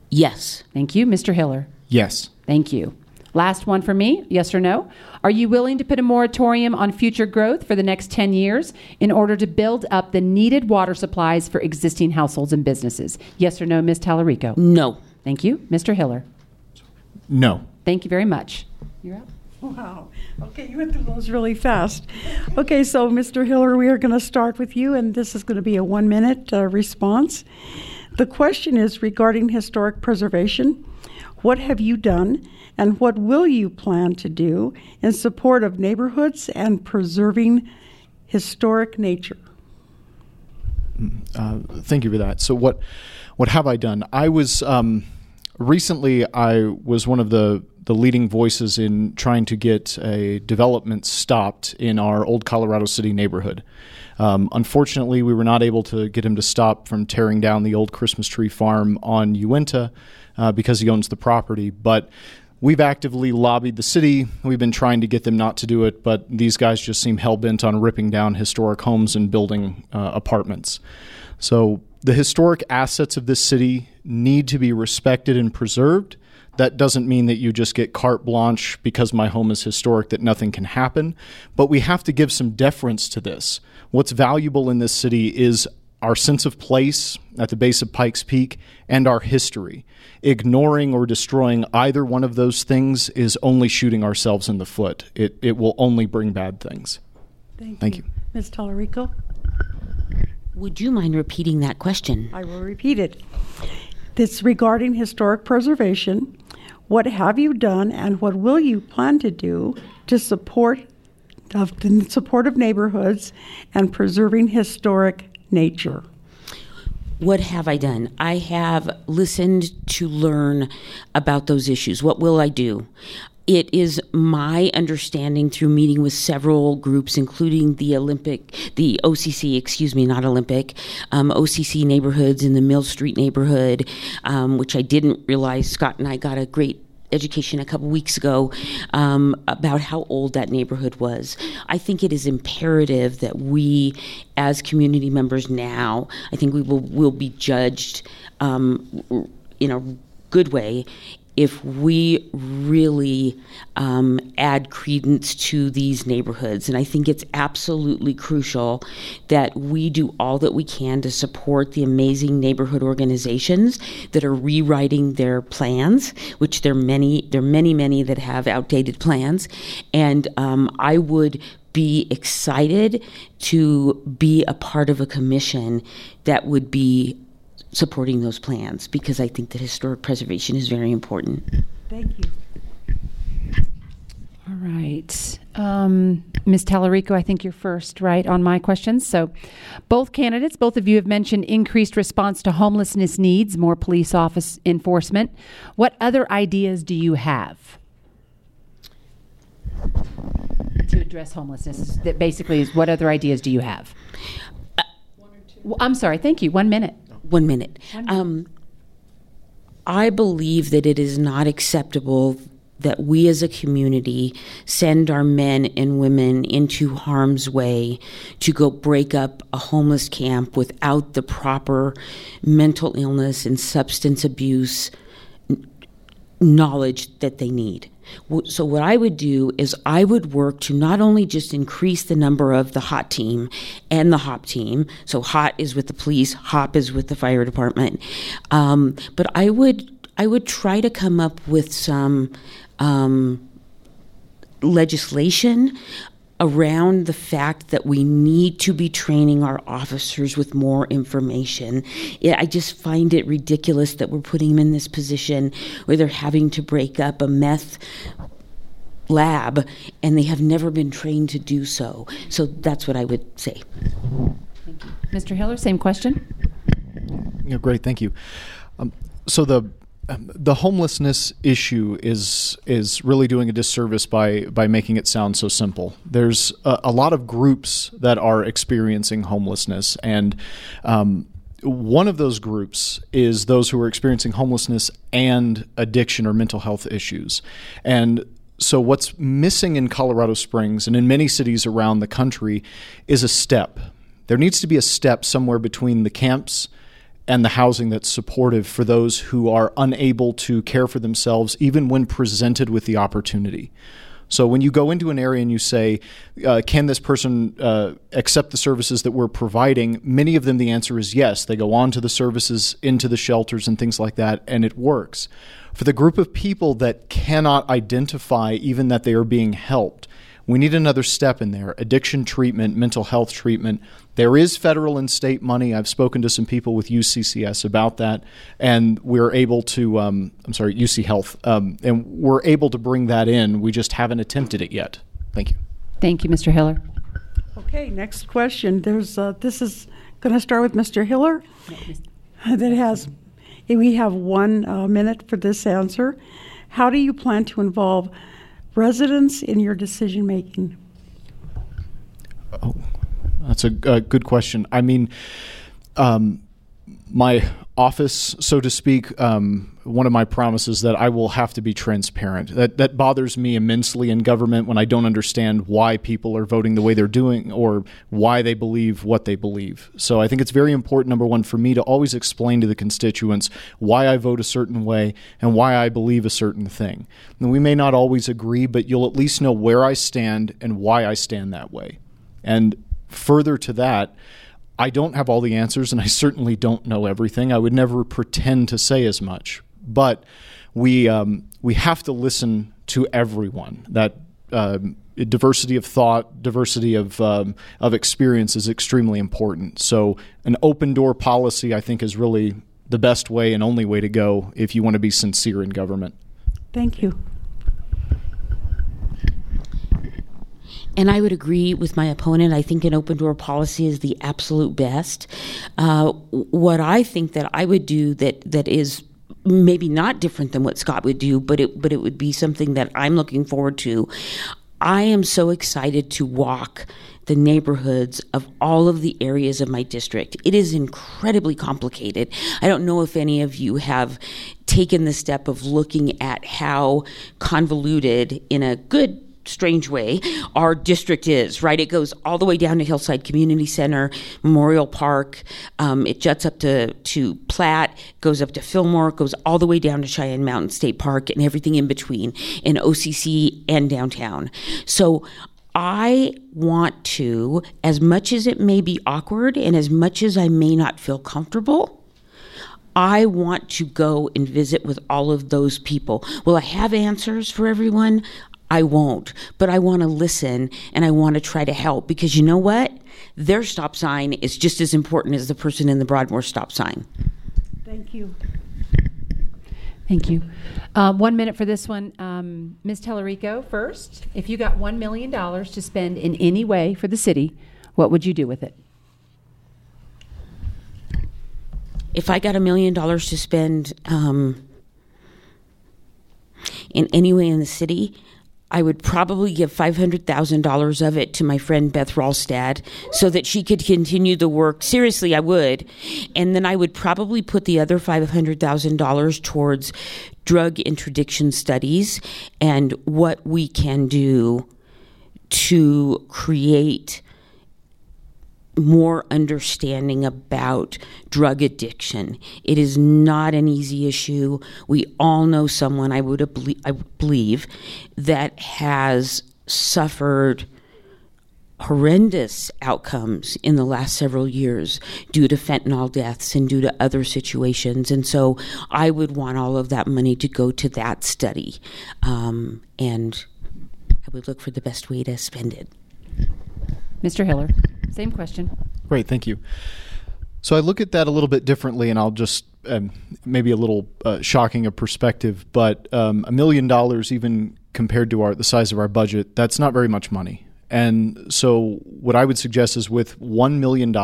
Yes. Thank you. Mr. Hiller. Yes. Thank you. Last one for me, yes or no? Are you willing to put a moratorium on future growth for the next 10 years in order to build up the needed water supplies for existing households and businesses? Yes or no, Ms. Talarico? No. Thank you. Mr. Hiller? No. Thank you very much. You're up. Wow. Okay, you went through those really fast. Okay, so Mr. Hiller, we are going to start with you, and this is going to be a one minute uh, response. The question is regarding historic preservation. What have you done, and what will you plan to do in support of neighborhoods and preserving historic nature? Uh, thank you for that. So, what what have I done? I was um, recently I was one of the the leading voices in trying to get a development stopped in our old Colorado City neighborhood. Um, unfortunately, we were not able to get him to stop from tearing down the old Christmas tree farm on Uinta uh, because he owns the property. But we've actively lobbied the city. We've been trying to get them not to do it, but these guys just seem hell bent on ripping down historic homes and building uh, apartments. So the historic assets of this city need to be respected and preserved that doesn't mean that you just get carte blanche because my home is historic that nothing can happen. But we have to give some deference to this. What's valuable in this city is our sense of place at the base of Pikes Peak and our history. Ignoring or destroying either one of those things is only shooting ourselves in the foot. It, it will only bring bad things. Thank, Thank you. you. Ms. Talarico? Would you mind repeating that question? I will repeat it. It's regarding historic preservation. What have you done and what will you plan to do to support of the support of neighborhoods and preserving historic nature? What have I done? I have listened to learn about those issues. What will I do? It is my understanding through meeting with several groups, including the Olympic, the OCC, excuse me, not Olympic, um, OCC neighborhoods in the Mill Street neighborhood, um, which I didn't realize. Scott and I got a great education a couple weeks ago um, about how old that neighborhood was. I think it is imperative that we, as community members now, I think we will will be judged um, in a good way if we really um, add credence to these neighborhoods. And I think it's absolutely crucial that we do all that we can to support the amazing neighborhood organizations that are rewriting their plans, which there are many, there are many, many that have outdated plans. And um, I would be excited to be a part of a commission that would be supporting those plans because I think that historic preservation is very important. Thank you. All right. Um, Ms. Talarico, I think you're first, right, on my questions. So, both candidates, both of you have mentioned increased response to homelessness needs, more police office enforcement. What other ideas do you have to address homelessness? That basically is what other ideas do you have? One or Well, I'm sorry, thank you. One minute. One minute. Um, I believe that it is not acceptable that we as a community send our men and women into harm's way to go break up a homeless camp without the proper mental illness and substance abuse knowledge that they need. So, what I would do is I would work to not only just increase the number of the HOT team and the HOP team, so HOT is with the police, HOP is with the fire department, um, but I would I would try to come up with some um, legislation around the fact that we need to be training our officers with more information. Yeah, I just find it ridiculous that we're putting them in this position where they're having to break up a meth lab and they have never been trained to do so. So that's what I would say. Mr. Hiller, same question. Yeah, great, thank you. Um, so the the homelessness issue is is really doing a disservice by by making it sound so simple. There's a, a lot of groups that are experiencing homelessness, and um, one of those groups is those who are experiencing homelessness and addiction or mental health issues, and so what's missing in Colorado Springs and in many cities around the country is a step. There needs to be a step somewhere between the camps and the housing that's supportive for those who are unable to care for themselves, even when presented with the opportunity. So when you go into an area and you say, uh, "Can this person uh, accept the services that we're providing?" Many of them, the answer is yes. They go on to the services, into the shelters, and things like that, and it works. For the group of people that cannot identify even that they are being helped, we need another step in there addiction treatment, mental health treatment. There is federal and state money. I've spoken to some people with UCCS about that, and we're able to, um, I'm sorry, UC Health, um, and we're able to bring that in. We just haven't attempted it yet. Thank you. Thank you, Mr. Hiller. Okay, next question. There's uh, this is going to start with Mr. Hiller. That has we have one uh, minute for this answer. How do you plan to involve residents in your decision making? Oh, that's a, a good question. I mean, um, my office, so to speak, um, one of my promises that I will have to be transparent. That that bothers me immensely in government when I don't understand why people are voting the way they're doing or why they believe what they believe. So I think it's very important, number one, for me to always explain to the constituents why I vote a certain way and why I believe a certain thing. And we may not always agree, but you'll at least know where I stand and why I stand that way. And further to that, I don't have all the answers, and I certainly don't know everything. I would never pretend to say as much, but we um, we have to listen to everyone. That um, diversity of thought, diversity of um, of experience is extremely important. So, an open door policy, I think, is really the best way and only way to go if you want to be sincere in government. Thank you. And I would agree with my opponent. I think an open door policy is the absolute best. Uh, what I think that I would do that that is maybe not different than what Scott would do, but it but it would be something that I'm looking forward to. I am so excited to walk the neighborhoods of all of the areas of my district. It is incredibly complicated. I don't know if any of you have taken the step of looking at how convoluted in a good strange way our district is, right? It goes all the way down to Hillside Community Center, Memorial Park. Um, it juts up to, to Platte, goes up to Fillmore, goes all the way down to Cheyenne Mountain State Park, and everything in between, in OCC and downtown. So I want to, as much as it may be awkward and as much as I may not feel comfortable, I want to go and visit with all of those people. Will I have answers for everyone? I won't, but I want to listen and I want to try to help because you know what? Their stop sign is just as important as the person in the Broadmoor stop sign. Thank you. Thank you. Uh, one minute for this one. Um, Ms. Talarico, first, if you got $1 million to spend in any way for the city, what would you do with it? If I got a million dollars to spend um, in any way in the city, I would probably give $500,000 of it to my friend Beth Roalstad so that she could continue the work. Seriously, I would. And then I would probably put the other $500,000 towards drug interdiction studies and what we can do to create more understanding about drug addiction. It is not an easy issue. We all know someone, I would I believe, that has suffered horrendous outcomes in the last several years due to fentanyl deaths and due to other situations. And so I would want all of that money to go to that study. Um, and I would look for the best way to spend it. Mr. Hiller. Same question. Great, thank you. So I look at that a little bit differently, and I'll just um, maybe a little uh, shocking a perspective, but um, a million dollars, even compared to our the size of our budget, that's not very much money. And so, what I would suggest is with $1 million,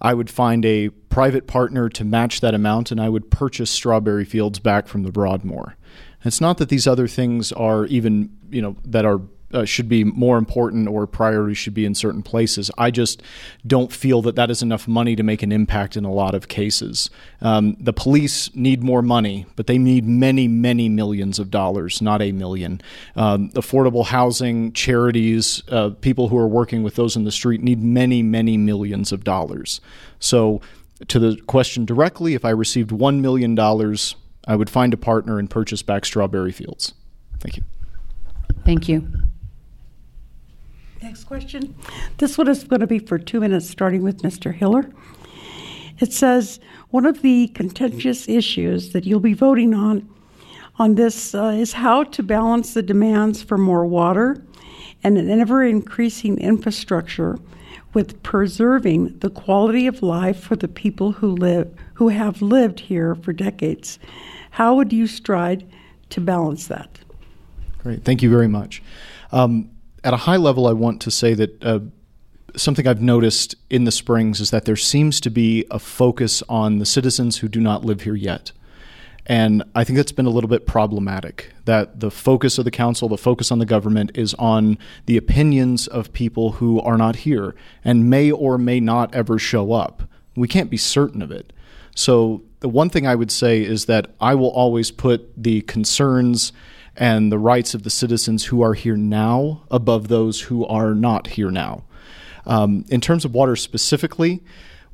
I would find a private partner to match that amount and I would purchase strawberry fields back from the Broadmoor. It's not that these other things are even, you know, that are uh, should be more important or priority should be in certain places. I just don't feel that that is enough money to make an impact in a lot of cases. Um, the police need more money, but they need many, many millions of dollars, not a million. Um, affordable housing, charities, uh, people who are working with those in the street need many, many millions of dollars. So, to the question directly, if I received $1 million, I would find a partner and purchase back strawberry fields. Thank you. Thank you. Next question. This one is going to be for two minutes, starting with Mr. Hiller. It says one of the contentious issues that you'll be voting on on this uh, is how to balance the demands for more water and an ever increasing infrastructure with preserving the quality of life for the people who live who have lived here for decades. How would you stride to balance that? Great, thank you very much. Um, at a high level, I want to say that uh, something I've noticed in the Springs is that there seems to be a focus on the citizens who do not live here yet. And I think that's been a little bit problematic. That the focus of the council, the focus on the government, is on the opinions of people who are not here and may or may not ever show up. We can't be certain of it. So, the one thing I would say is that I will always put the concerns and the rights of the citizens who are here now above those who are not here now. Um, in terms of water specifically,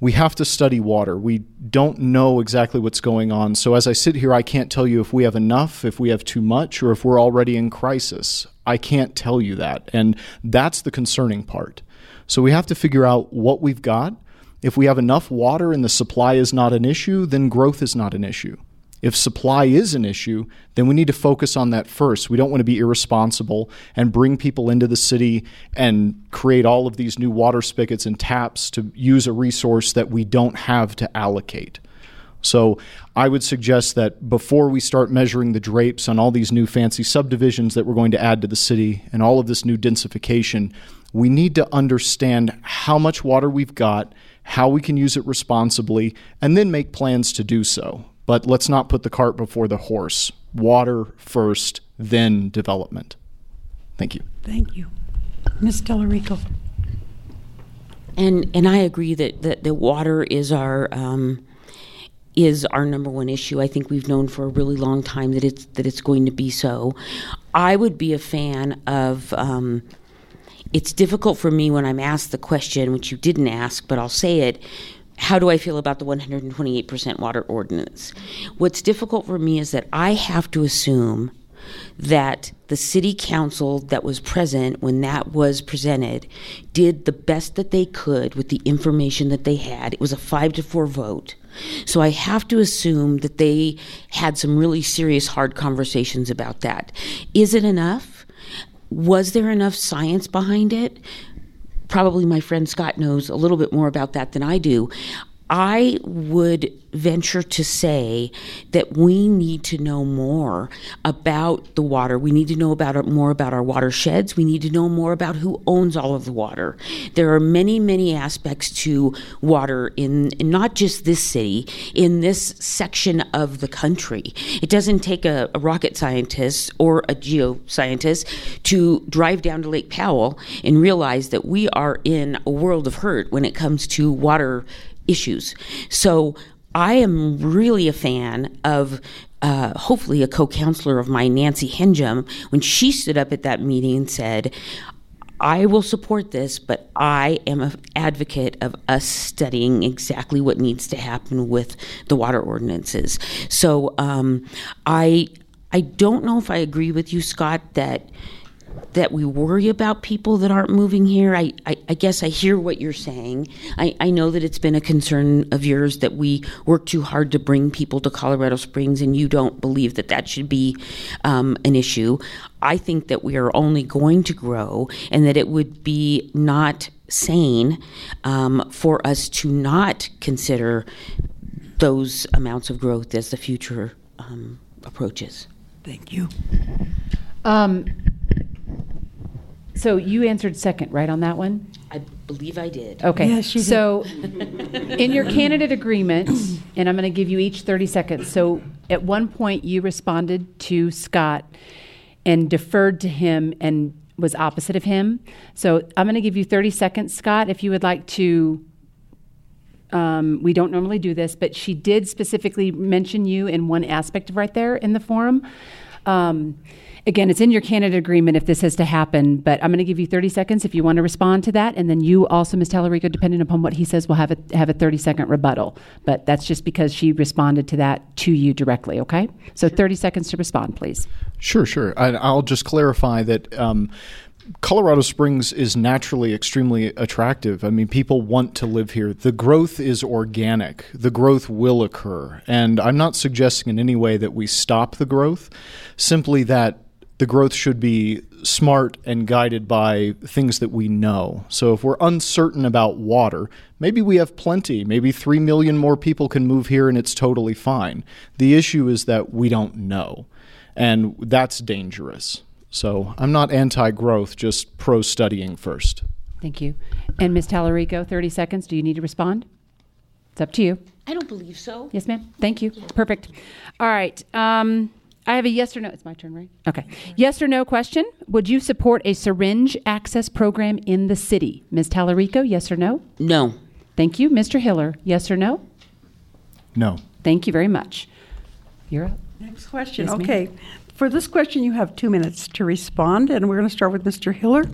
we have to study water. We don't know exactly what's going on. So, as I sit here, I can't tell you if we have enough, if we have too much, or if we're already in crisis. I can't tell you that. And that's the concerning part. So, we have to figure out what we've got. If we have enough water and the supply is not an issue, then growth is not an issue. If supply is an issue, then we need to focus on that first. We don't want to be irresponsible and bring people into the city and create all of these new water spigots and taps to use a resource that we don't have to allocate. So I would suggest that before we start measuring the drapes on all these new fancy subdivisions that we're going to add to the city and all of this new densification, we need to understand how much water we've got, how we can use it responsibly, and then make plans to do so. But let's not put the cart before the horse. Water first, then development. Thank you. Thank you. Ms. Talarico. And and I agree that that, that water is our um, is our number one issue. I think we've known for a really long time that it's that it's going to be so. I would be a fan of. Um, it's difficult for me when I'm asked the question, which you didn't ask, but I'll say it how do I feel about the 128% water ordinance? What's difficult for me is that I have to assume that the city council that was present when that was presented did the best that they could with the information that they had. It was a five to four vote. So I have to assume that they had some really serious, hard conversations about that. Is it enough? Was there enough science behind it? Probably my friend Scott knows a little bit more about that than I do. I would venture to say that we need to know more about the water. We need to know about more about our watersheds. We need to know more about who owns all of the water. There are many, many aspects to water in, in not just this city, in this section of the country. It doesn't take a, a rocket scientist or a geoscientist to drive down to Lake Powell and realize that we are in a world of hurt when it comes to water issues. So I am really a fan of uh, hopefully a co-counselor of mine, Nancy Henjum, when she stood up at that meeting and said, I will support this, but I am an advocate of us studying exactly what needs to happen with the water ordinances. So um, I I don't know if I agree with you, Scott, that that we worry about people that aren't moving here. I, I, I, guess I hear what you're saying. I, I know that it's been a concern of yours that we work too hard to bring people to Colorado Springs, and you don't believe that that should be um, an issue. I think that we are only going to grow, and that it would be not sane um, for us to not consider those amounts of growth as the future um, approaches. Thank you. Um, so you answered second, right, on that one? I believe I did. Okay. Yes, she did. so in your candidate agreement, and I'm going to give you each 30 seconds. So at one point, you responded to Scott and deferred to him and was opposite of him. So I'm going to give you 30 seconds, Scott, if you would like to. Um, we don't normally do this, but she did specifically mention you in one aspect of right there in the forum. Um, again, it's in your candidate agreement if this has to happen, but I'm going to give you 30 seconds if you want to respond to that, and then you also, Ms. Talarico, depending upon what he says, will have a have a 30 second rebuttal. But that's just because she responded to that to you directly. Okay, so 30 seconds to respond, please. Sure, sure. I, I'll just clarify that. Um, Colorado Springs is naturally extremely attractive. I mean, people want to live here. The growth is organic. The growth will occur. And I'm not suggesting in any way that we stop the growth, simply that the growth should be smart and guided by things that we know. So if we're uncertain about water, maybe we have plenty. Maybe 3 million more people can move here and it's totally fine. The issue is that we don't know. And that's dangerous. So I'm not anti growth, just pro studying first. Thank you. And Ms. Talarico, 30 seconds. Do you need to respond? It's up to you. I don't believe so. Yes, ma'am. Thank you. Perfect. All right. Um, I have a yes or no. It's my turn, right? Okay. Yes or no question. Would you support a syringe access program in the city? Ms. Talarico, yes or no? No. Thank you. Mr. Hiller, yes or no? No. Thank you very much. You're up. Next question. Yes, ma'am. okay. For this question, you have two minutes to respond, and we're going to start with Mr. Hiller.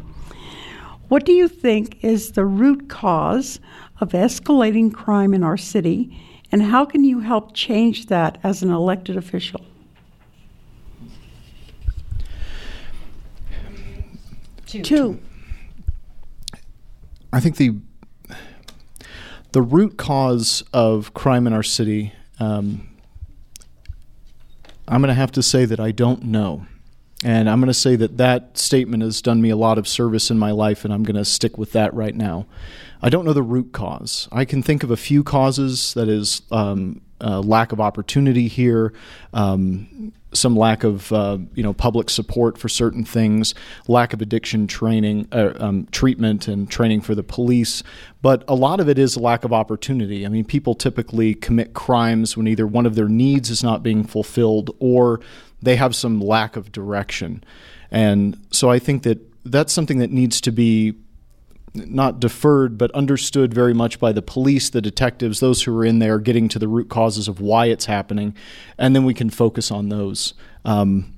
What do you think is the root cause of escalating crime in our city, and how can you help change that as an elected official? Two. I think the the root cause of crime in our city, um, I'm going to have to say that I don't know. And I'm going to say that that statement has done me a lot of service in my life, and I'm going to stick with that right now. I don't know the root cause. I can think of a few causes that is, um, uh, lack of opportunity here, um, some lack of uh, you know public support for certain things, lack of addiction training, uh, um, treatment, and training for the police. But a lot of it is lack of opportunity. I mean, people typically commit crimes when either one of their needs is not being fulfilled or they have some lack of direction. And so I think that that's something that needs to be not deferred, but understood very much by the police, the detectives, those who are in there, getting to the root causes of why it's happening, and then we can focus on those. Um,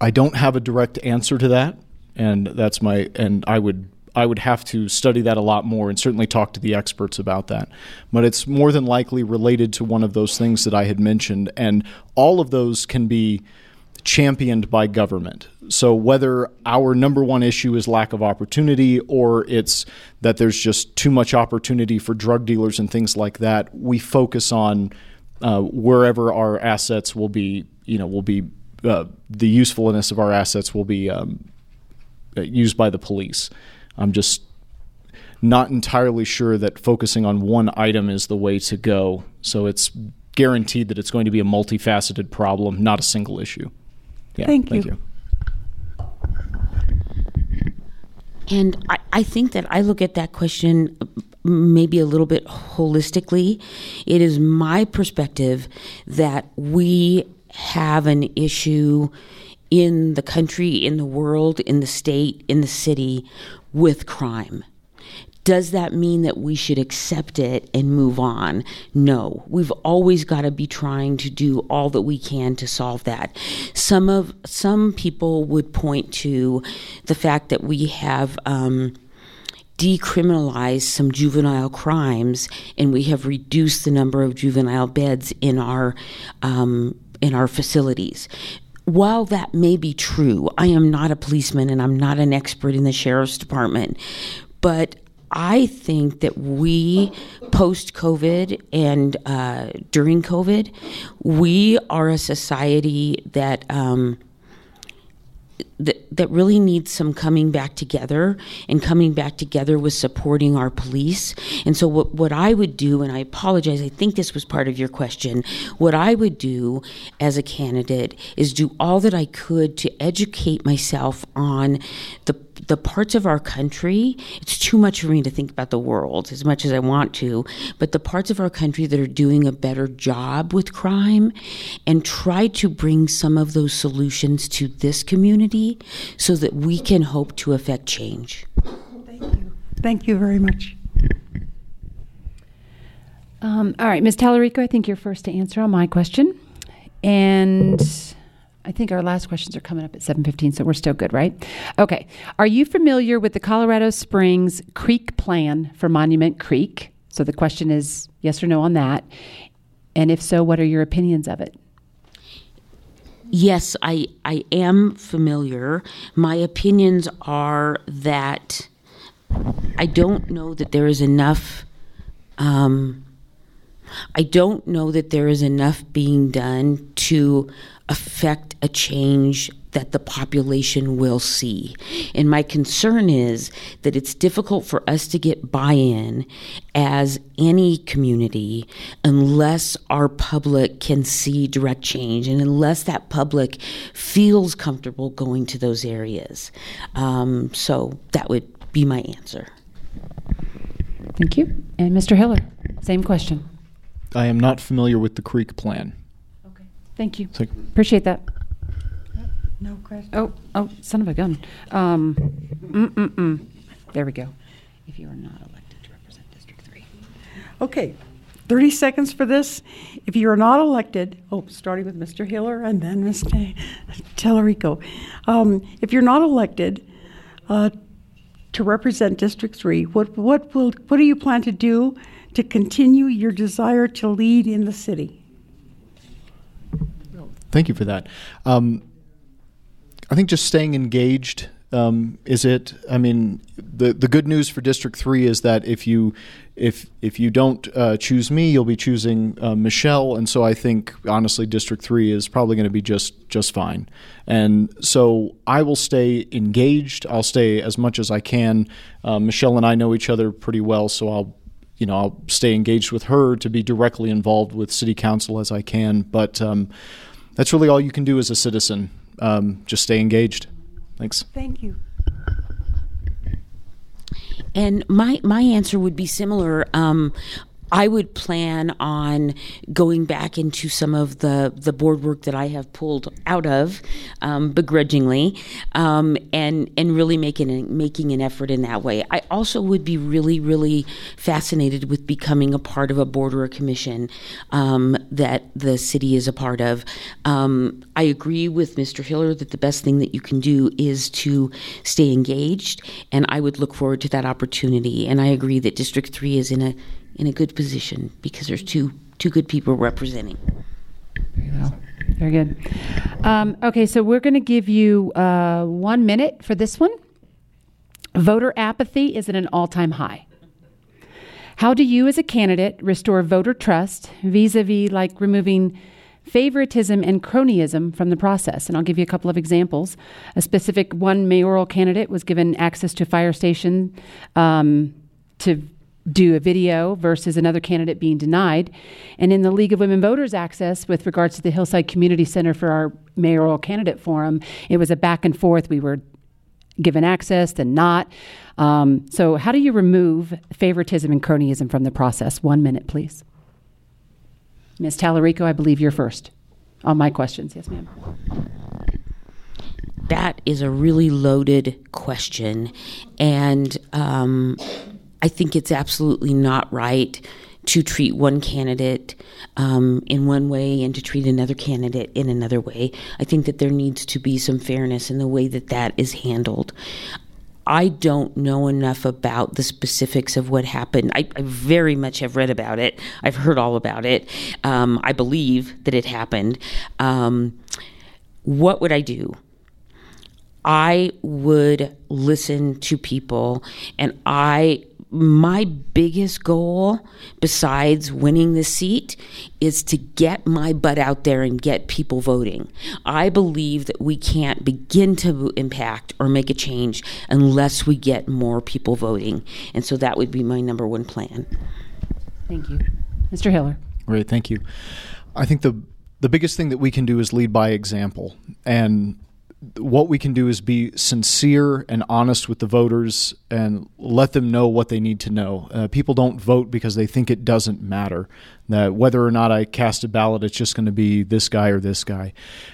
I don't have a direct answer to that, and that's my and I would I would have to study that a lot more and certainly talk to the experts about that. But it's more than likely related to one of those things that I had mentioned, and all of those can be championed by government. So whether our number one issue is lack of opportunity or it's that there's just too much opportunity for drug dealers and things like that, we focus on uh, wherever our assets will be, you know, will be uh, the usefulness of our assets will be um, used by the police. I'm just not entirely sure that focusing on one item is the way to go. So it's guaranteed that it's going to be a multifaceted problem, not a single issue. Yeah, Thank thank you. you. And I, I think that I look at that question maybe a little bit holistically. It is my perspective that we have an issue in the country, in the world, in the state, in the city with crime. Does that mean that we should accept it and move on? No. We've always got to be trying to do all that we can to solve that. Some of some people would point to the fact that we have um, decriminalized some juvenile crimes and we have reduced the number of juvenile beds in our um, in our facilities while that may be true, I am not a policeman and I'm not an expert in the sheriff's department, but I think that we, post COVID and uh, during COVID, we are a society that. Um, that, that really needs some coming back together and coming back together with supporting our police. And so, what, what I would do, and I apologize, I think this was part of your question, what I would do as a candidate is do all that I could to educate myself on the the parts of our country, it's too much for me to think about the world as much as I want to, but the parts of our country that are doing a better job with crime and try to bring some of those solutions to this community so that we can hope to affect change. Thank you Thank you very much. Um, all right, Ms. Talarico, I think you're first to answer on my question. And I think our last questions are coming up at 7:15, so we're still good, right? Okay. Are you familiar with the Colorado Springs Creek Plan for Monument Creek? So the question is yes or no on that. And if so, what are your opinions of it? Yes, I I am familiar. My opinions are that I don't know that there is enough. Um, I don't know that there is enough being done to affect a change that the population will see. And my concern is that it's difficult for us to get buy in as any community unless our public can see direct change and unless that public feels comfortable going to those areas. Um, so that would be my answer. Thank you. And Mr. Hiller, same question. I am not familiar with the Creek Plan. Okay. Thank you. So- Appreciate that. No question. Oh, oh, son of a gun. Um, mm, mm, mm. There we go. If you are not elected to represent District 3. Okay, 30 seconds for this. If you are not elected, oh, starting with Mr. Hiller and then Mr. Talarico. Um, if you're not elected uh, to represent District 3, what, what, will, what do you plan to do to continue your desire to lead in the city? Thank you for that. Um, I think just staying engaged um, is it. I mean, the the good news for District Three is that if you if if you don't uh, choose me, you'll be choosing uh, Michelle, and so I think honestly, District Three is probably going to be just just fine. And so I will stay engaged. I'll stay as much as I can. Uh, Michelle and I know each other pretty well, so I'll you know I'll stay engaged with her to be directly involved with City Council as I can. But um, that's really all you can do as a citizen. Um, just stay engaged. Thanks. Thank you. And my my answer would be similar. Um, I would plan on going back into some of the, the board work that I have pulled out of um, begrudgingly, um, and and really making making an effort in that way. I also would be really really fascinated with becoming a part of a board or a commission um, that the city is a part of. Um, I agree with Mr. Hiller that the best thing that you can do is to stay engaged, and I would look forward to that opportunity. And I agree that District Three is in a in a good position because there's two two good people representing. Very well. Very good. Um, okay, so we're going to give you uh, one minute for this one. Voter apathy is at an all time high. How do you, as a candidate, restore voter trust vis a vis like removing favoritism and cronyism from the process? And I'll give you a couple of examples. A specific one mayoral candidate was given access to fire station um, to do a video versus another candidate being denied. And in the League of Women Voters access, with regards to the Hillside Community Center for our mayoral candidate forum, it was a back and forth. We were given access, then not. Um, so, how do you remove favoritism and cronyism from the process? One minute, please. Ms. Talarico, I believe you're first on my questions. Yes, ma'am. That is a really loaded question, and um, I think it's absolutely not right to treat one candidate um, in one way and to treat another candidate in another way. I think that there needs to be some fairness in the way that that is handled. I don't know enough about the specifics of what happened. I, I very much have read about it. I've heard all about it. Um, I believe that it happened. Um, what would I do? I would listen to people and I my biggest goal besides winning the seat is to get my butt out there and get people voting. I believe that we can't begin to impact or make a change unless we get more people voting. And so that would be my number one plan. Thank you. Mr. Hiller. Great, thank you. I think the the biggest thing that we can do is lead by example, and what we can do is be sincere and honest with the voters and let them know what they need to know. Uh, people don't vote because they think it doesn't matter. That whether or not I cast a ballot, it's just going to be this guy or this guy.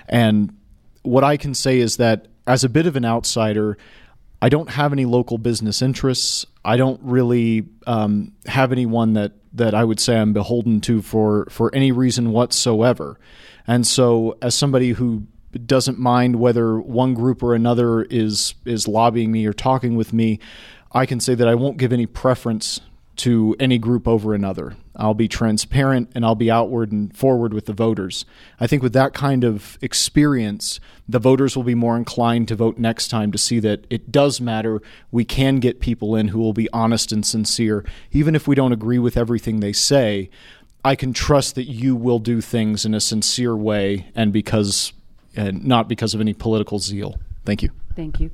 And what I can say is that as a bit of an outsider, I don't have any local business interests. I don't really um, have anyone that, that I would say I'm beholden to for, for any reason whatsoever. And so, as somebody who doesn't mind whether one group or another is is lobbying me or talking with me, I can say that I won't give any preference to any group over another. I'll be transparent and I'll be outward and forward with the voters. I think with that kind of experience, the voters will be more inclined to vote next time to see that it does matter. We can get people in who will be honest and sincere. Even if we don't agree with everything they say, I can trust that you will do things in a sincere way and because and not because of any political zeal. Thank you. Thank you.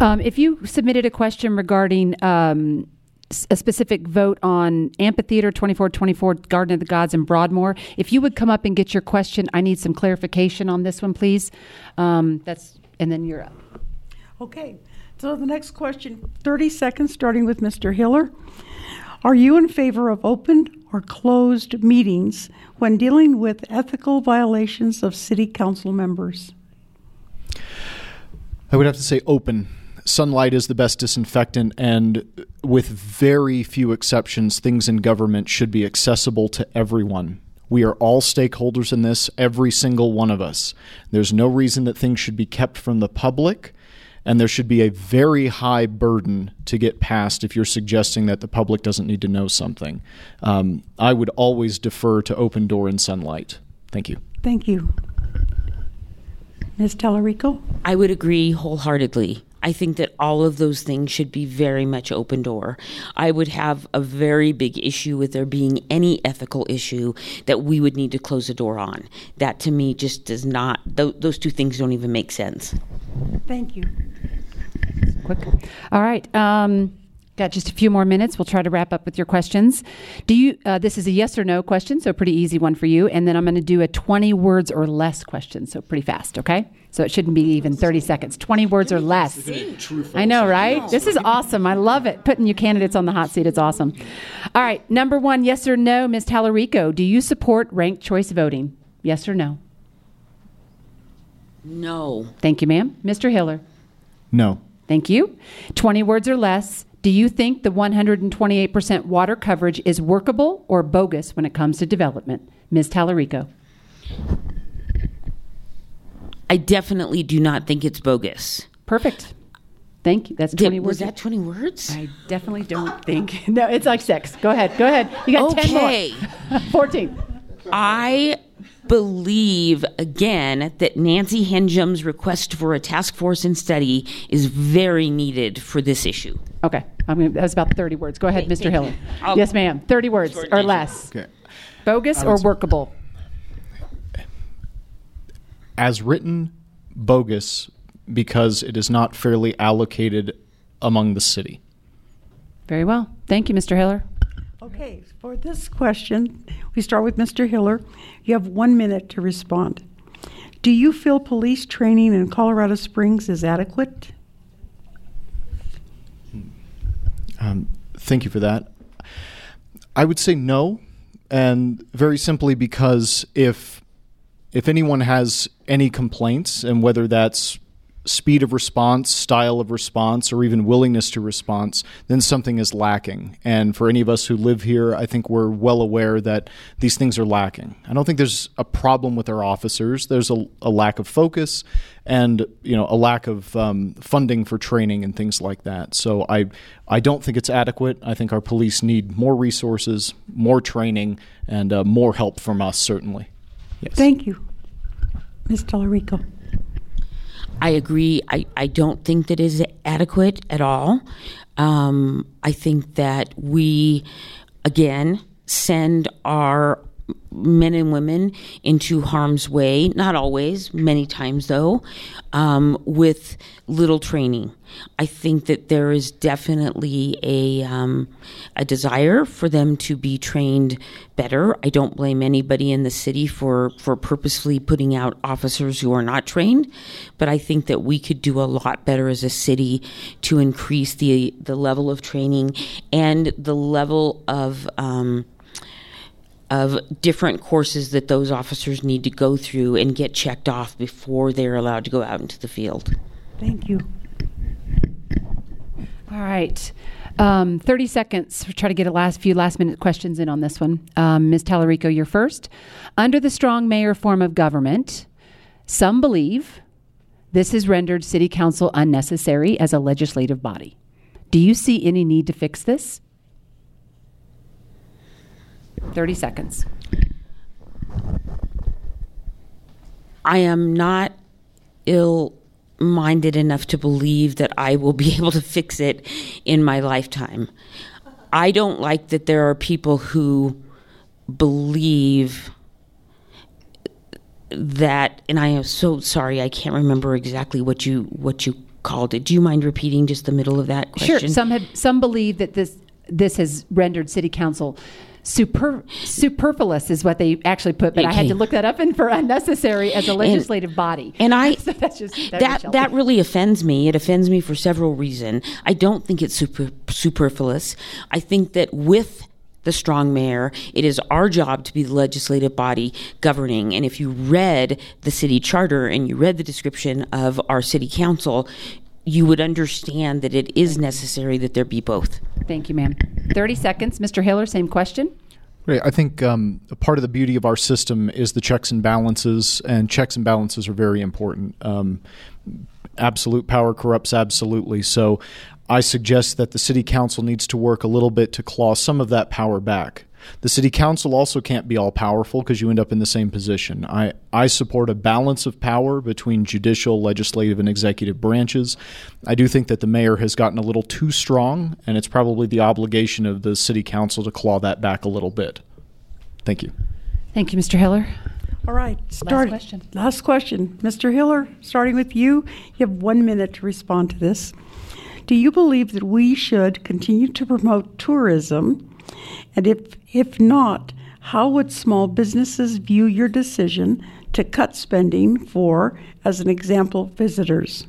Um, if you submitted a question regarding um, a specific vote on Amphitheater 2424, Garden of the Gods, and Broadmoor. If you would come up and get your question, I need some clarification on this one, please. Um, that's and then you're up. Okay. So the next question, 30 seconds, starting with Mr. Hiller. Are you in favor of open or closed meetings when dealing with ethical violations of city council members? I would have to say open sunlight is the best disinfectant, and with very few exceptions, things in government should be accessible to everyone. We are all stakeholders in this, every single one of us. There's no reason that things should be kept from the public, and there should be a very high burden to get past if you're suggesting that the public doesn't need to know something. Um, I would always defer to open door and sunlight. Thank you. Thank you. Ms. Talarico? I would agree wholeheartedly. I think that all of those things should be very much open door. I would have a very big issue with there being any ethical issue that we would need to close the door on. That to me just does not, th- those two things don't even make sense. Thank you. Quick. All right. Um, Got just a few more minutes. We'll try to wrap up with your questions. Do you? Uh, this is a yes or no question, so pretty easy one for you. And then I'm going to do a 20 words or less question, so pretty fast. Okay. So it shouldn't be even 30 seconds. 20 words or less. I know, right? This is awesome. I love it. Putting you candidates on the hot seat. It's awesome. All right. Number one, yes or no, Ms. Talarico. Do you support ranked choice voting? Yes or no? No. Thank you, ma'am. Mr. Hiller. No. Thank you. 20 words or less. Do you think the 128% water coverage is workable or bogus when it comes to development? Ms. Talarico. I definitely do not think it's bogus. Perfect. Thank you. That's 20 Did, words. was that 20 words? I definitely don't think. No, it's like six. Go ahead. Go ahead. You got Okay. 10 more. 14. I believe again that Nancy Henjum's request for a task force and study is very needed for this issue. Okay. I'm gonna, that was about 30 words. Go ahead, Okay, Mr. thank Hiller. I'll- Yes, ma'am. 30 words or less. Okay. Bogus or workable? As written, bogus because it is not fairly allocated among the city. Very well. Thank you, Mr. Hiller. Okay, for this question, we start with Mr. Hiller. You have one minute to respond. Do you feel police training in Colorado Springs is adequate? Um, thank you for that. I would say no, and very simply because if if anyone has any complaints, and whether that's speed of response, style of response, or even willingness to response, then something is lacking. And for any of us who live here, I think we're well aware that these things are lacking. I don't think there's a problem with our officers. There's a, a lack of focus and you know a lack of um, funding for training and things like that. So I I don't think it's adequate. I think our police need more resources, more training, and uh, more help from us certainly. Yes. Thank you. Ms. Talarico. I agree. I, I don't think that is adequate at all. Um, I think that we, again, send our men and women into harm's way, not always, many times though, um, with little training. I think that there is definitely a, um, a desire for them to be trained better. I don't blame anybody in the city for, for purposefully putting out officers who are not trained, but I think that we could do a lot better as a city to increase the, the level of training and the level of, um, of different courses that those officers need to go through and get checked off before they're allowed to go out into the field. Thank you. All right. Um, 30 seconds. Try to get a last few last minute questions in on this one. Um, Ms. Talarico, you're first. Under the strong mayor form of government, some believe This has rendered City Council unnecessary as a legislative body. Do you see any need to fix this? 30 seconds. I am not ill minded enough to believe that I will be able to fix it in my lifetime. I don't like that there are people who believe that and I am so sorry I can't remember exactly what you what you called it. Do you mind repeating just the middle of that question? Sure. Some have some believe that this this has rendered City Council super superfluous is what they actually put, but I had to look that up and for unnecessary as a legislative body. and I so that's just that, that that really offends me. It offends me for several reasons. I don't think it's super, superfluous. I think that with the strong mayor, it is our job to be the legislative body governing. And if you read the city charter and you read the description of our city council, you would understand that it is necessary that there be both. Thank you, ma'am. 30 seconds. Mr. Hiller, same question. Right. I think um, a part of the beauty of our system is the checks and balances, and checks and balances are very important. Um, absolute power corrupts absolutely. So I suggest that the city council needs to work a little bit to claw some of that power back. The city council also can't be all powerful because you end up in the same position. I, I support a balance of power between judicial, legislative, and executive branches. I do think that the mayor has gotten a little too strong, and it's probably the obligation of the city council to claw that back a little bit. Thank you. Thank you, Mr. Hiller. All right. Start, question. Last question. Mr. Hiller, starting with you, you have one minute to respond to this. Do you believe that we should continue to promote tourism? And if, if not, how would small businesses view your decision to cut spending for, as an example, visitors?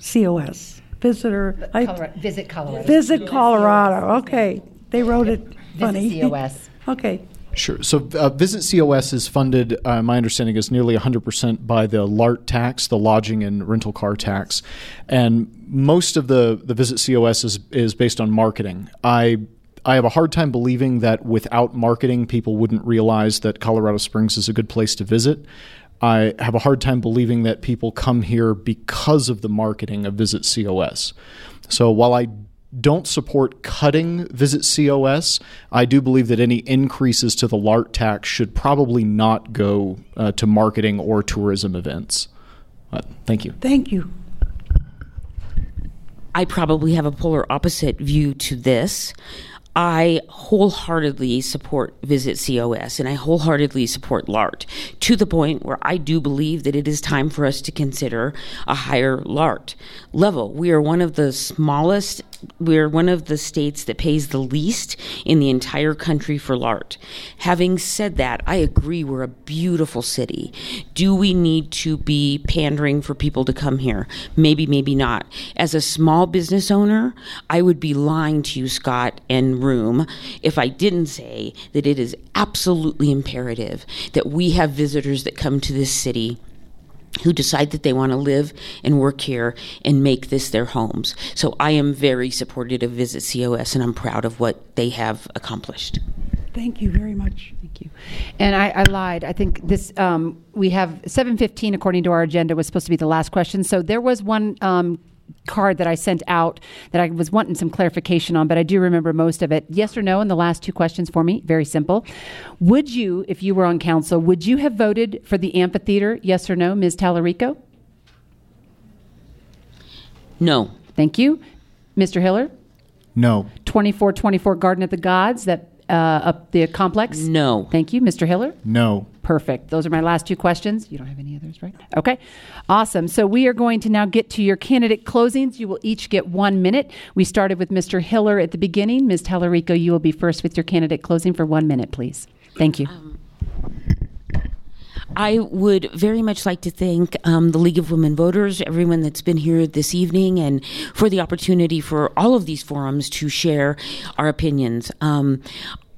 COS. Visitor. I- visit Colorado. Visit Colorado. Okay. They wrote it funny. COS. Okay. Sure. So, uh, Visit COS is funded, uh, my understanding is nearly 100% by the LART tax, the lodging and rental car tax. And most of the, the Visit COS is, is based on marketing. I, I have a hard time believing that without marketing, people wouldn't realize that Colorado Springs is a good place to visit. I have a hard time believing that people come here because of the marketing of Visit COS. So while I don't support cutting Visit COS, I do believe that any increases to the LART tax should probably not go uh, to marketing or tourism events. Uh, thank you. Thank you. I probably have a polar opposite view to this. I wholeheartedly support Visit COS and I wholeheartedly support LART to the point where I do believe that it is time for us to consider a higher LART level. We are one of the smallest, we're one of the states that pays the least in the entire country for LART. Having said that, I agree we're a beautiful city. Do we need to be pandering for people to come here? Maybe, maybe not. As a small business owner, I would be lying to you, Scott and Room, if I didn't say that it is absolutely imperative that we have visitors that come to this city who decide that they want to live and work here and make this their homes. So I am very supportive of Visit COS and I'm proud of what they have accomplished. Thank you very much. Thank you. And I, I lied. I think this um, we have 7:15 according to our agenda was supposed to be the last question. So there was one um, card that I sent out that I was wanting some clarification on, but I do remember most of it. Yes or no? And the last two questions for me, very simple. Would you, if you were on council, would you have voted for the amphitheater? Yes or no, Ms. Talarico? No. Thank you, Mr. Hiller. No. 2424 Garden of the Gods, that uh, up the complex. No. Thank you, Mr. Hiller. No. Perfect. Those are my last two questions. You don't have any others, right? Okay. Awesome. So we are going to now get to your candidate closings. You will each get one minute. We started with Mr. Hiller at the beginning. Ms. Talarico, you will be first with your candidate closing for one minute, please. Thank you. I would very much like to thank um, the League of Women Voters, everyone that's been here this evening, and for the opportunity for all of these forums to share our opinions. Um,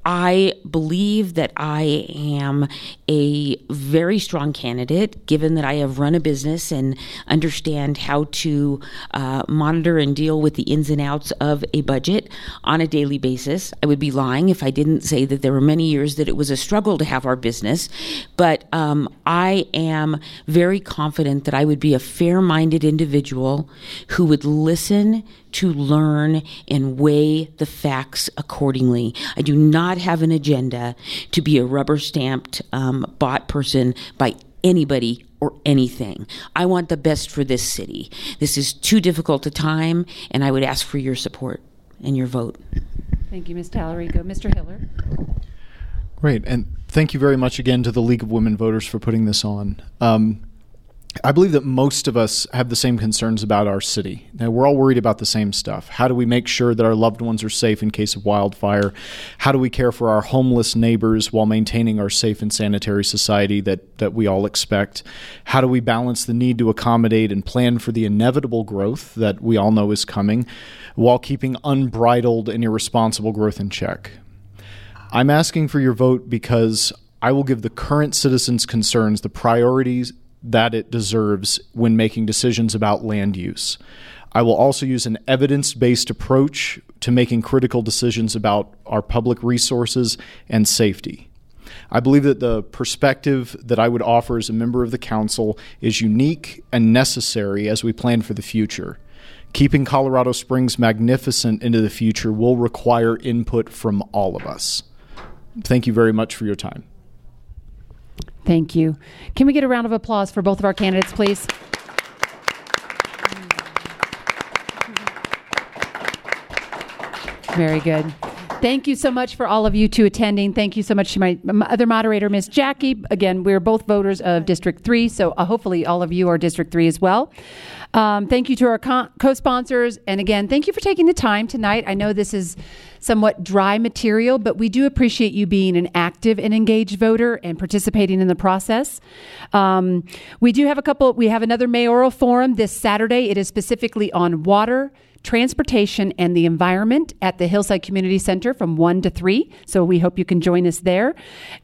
I believe that I am a very strong candidate, given that I have run a business and understand how to uh, monitor and deal with the ins and outs of a budget on a daily basis. I would be lying if I didn't say that there were many years that it was a struggle to have our business, but um, I am very confident that I would be a fair minded individual who would listen to learn and weigh the facts accordingly. I do not have an agenda to be a rubber stamped um, bought person by anybody or anything. I want the best for this city. This is too difficult a time, and I would ask for your support and your vote. Thank you, Ms. Talarico. Mr. Hiller. Great. And thank you very much again to the League of Women Voters for putting this on. Um, I believe that most of us have the same concerns about our city. Now, we're all worried about the same stuff. How do we make sure that our loved ones are safe in case of wildfire? How do we care for our homeless neighbors while maintaining our safe and sanitary society that, that we all expect? How do we balance the need to accommodate and plan for the inevitable growth that we all know is coming while keeping unbridled and irresponsible growth in check? I'm asking for your vote because I will give the current citizens' concerns the priorities that it deserves when making decisions about land use. I will also use an evidence based approach to making critical decisions about our public resources and safety. I believe that the perspective that I would offer as a member of the council is unique and necessary as we plan for the future. Keeping Colorado Springs magnificent into the future will require input from all of us. Thank you very much for your time. Thank you. Can we get a round of applause for both of our candidates, please? Very good. Thank you so much for all of you to attending. Thank you so much to my, my other moderator, Miss Jackie. Again, we're both voters of District 3, so uh, hopefully all of you are District 3 as well. Um, thank you to our co sponsors. And again, thank you for taking the time tonight. I know this is somewhat dry material, but we do appreciate you being an active and engaged voter and participating in the process. Um, we do have a couple, we have another mayoral forum this Saturday. It is specifically on water transportation and the environment at the Hillside Community Center from 1 to 3. So we hope you can join us there.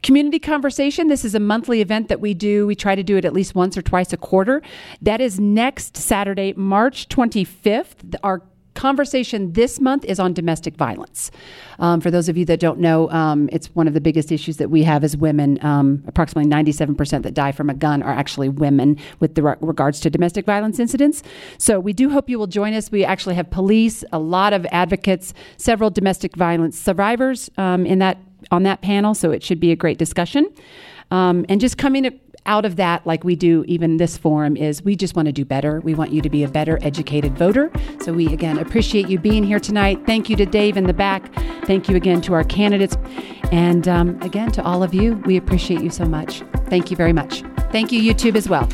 Community Conversation, this is a monthly event that we do. We try to do it at least once or twice a quarter. That is next Saturday, March 25th. Our conversation this month is on domestic violence. Um, for those of you that don't know, um, it's one of the biggest issues that we have as women. Um, approximately 97% that die from a gun are actually women with re- regards to domestic violence incidents. So we do hope you will join us. We actually have police, a lot of advocates, several domestic violence survivors um, in that on that panel. So it should be a great discussion. Um, and just coming out of that, like we do even this forum, is we just want to do better. We want you to be a better educated voter. So we again appreciate you being here tonight. Thank you to Dave in the back. Thank you again to our candidates. And um, again to all of you, we appreciate you so much. Thank you very much. Thank you, YouTube, as well.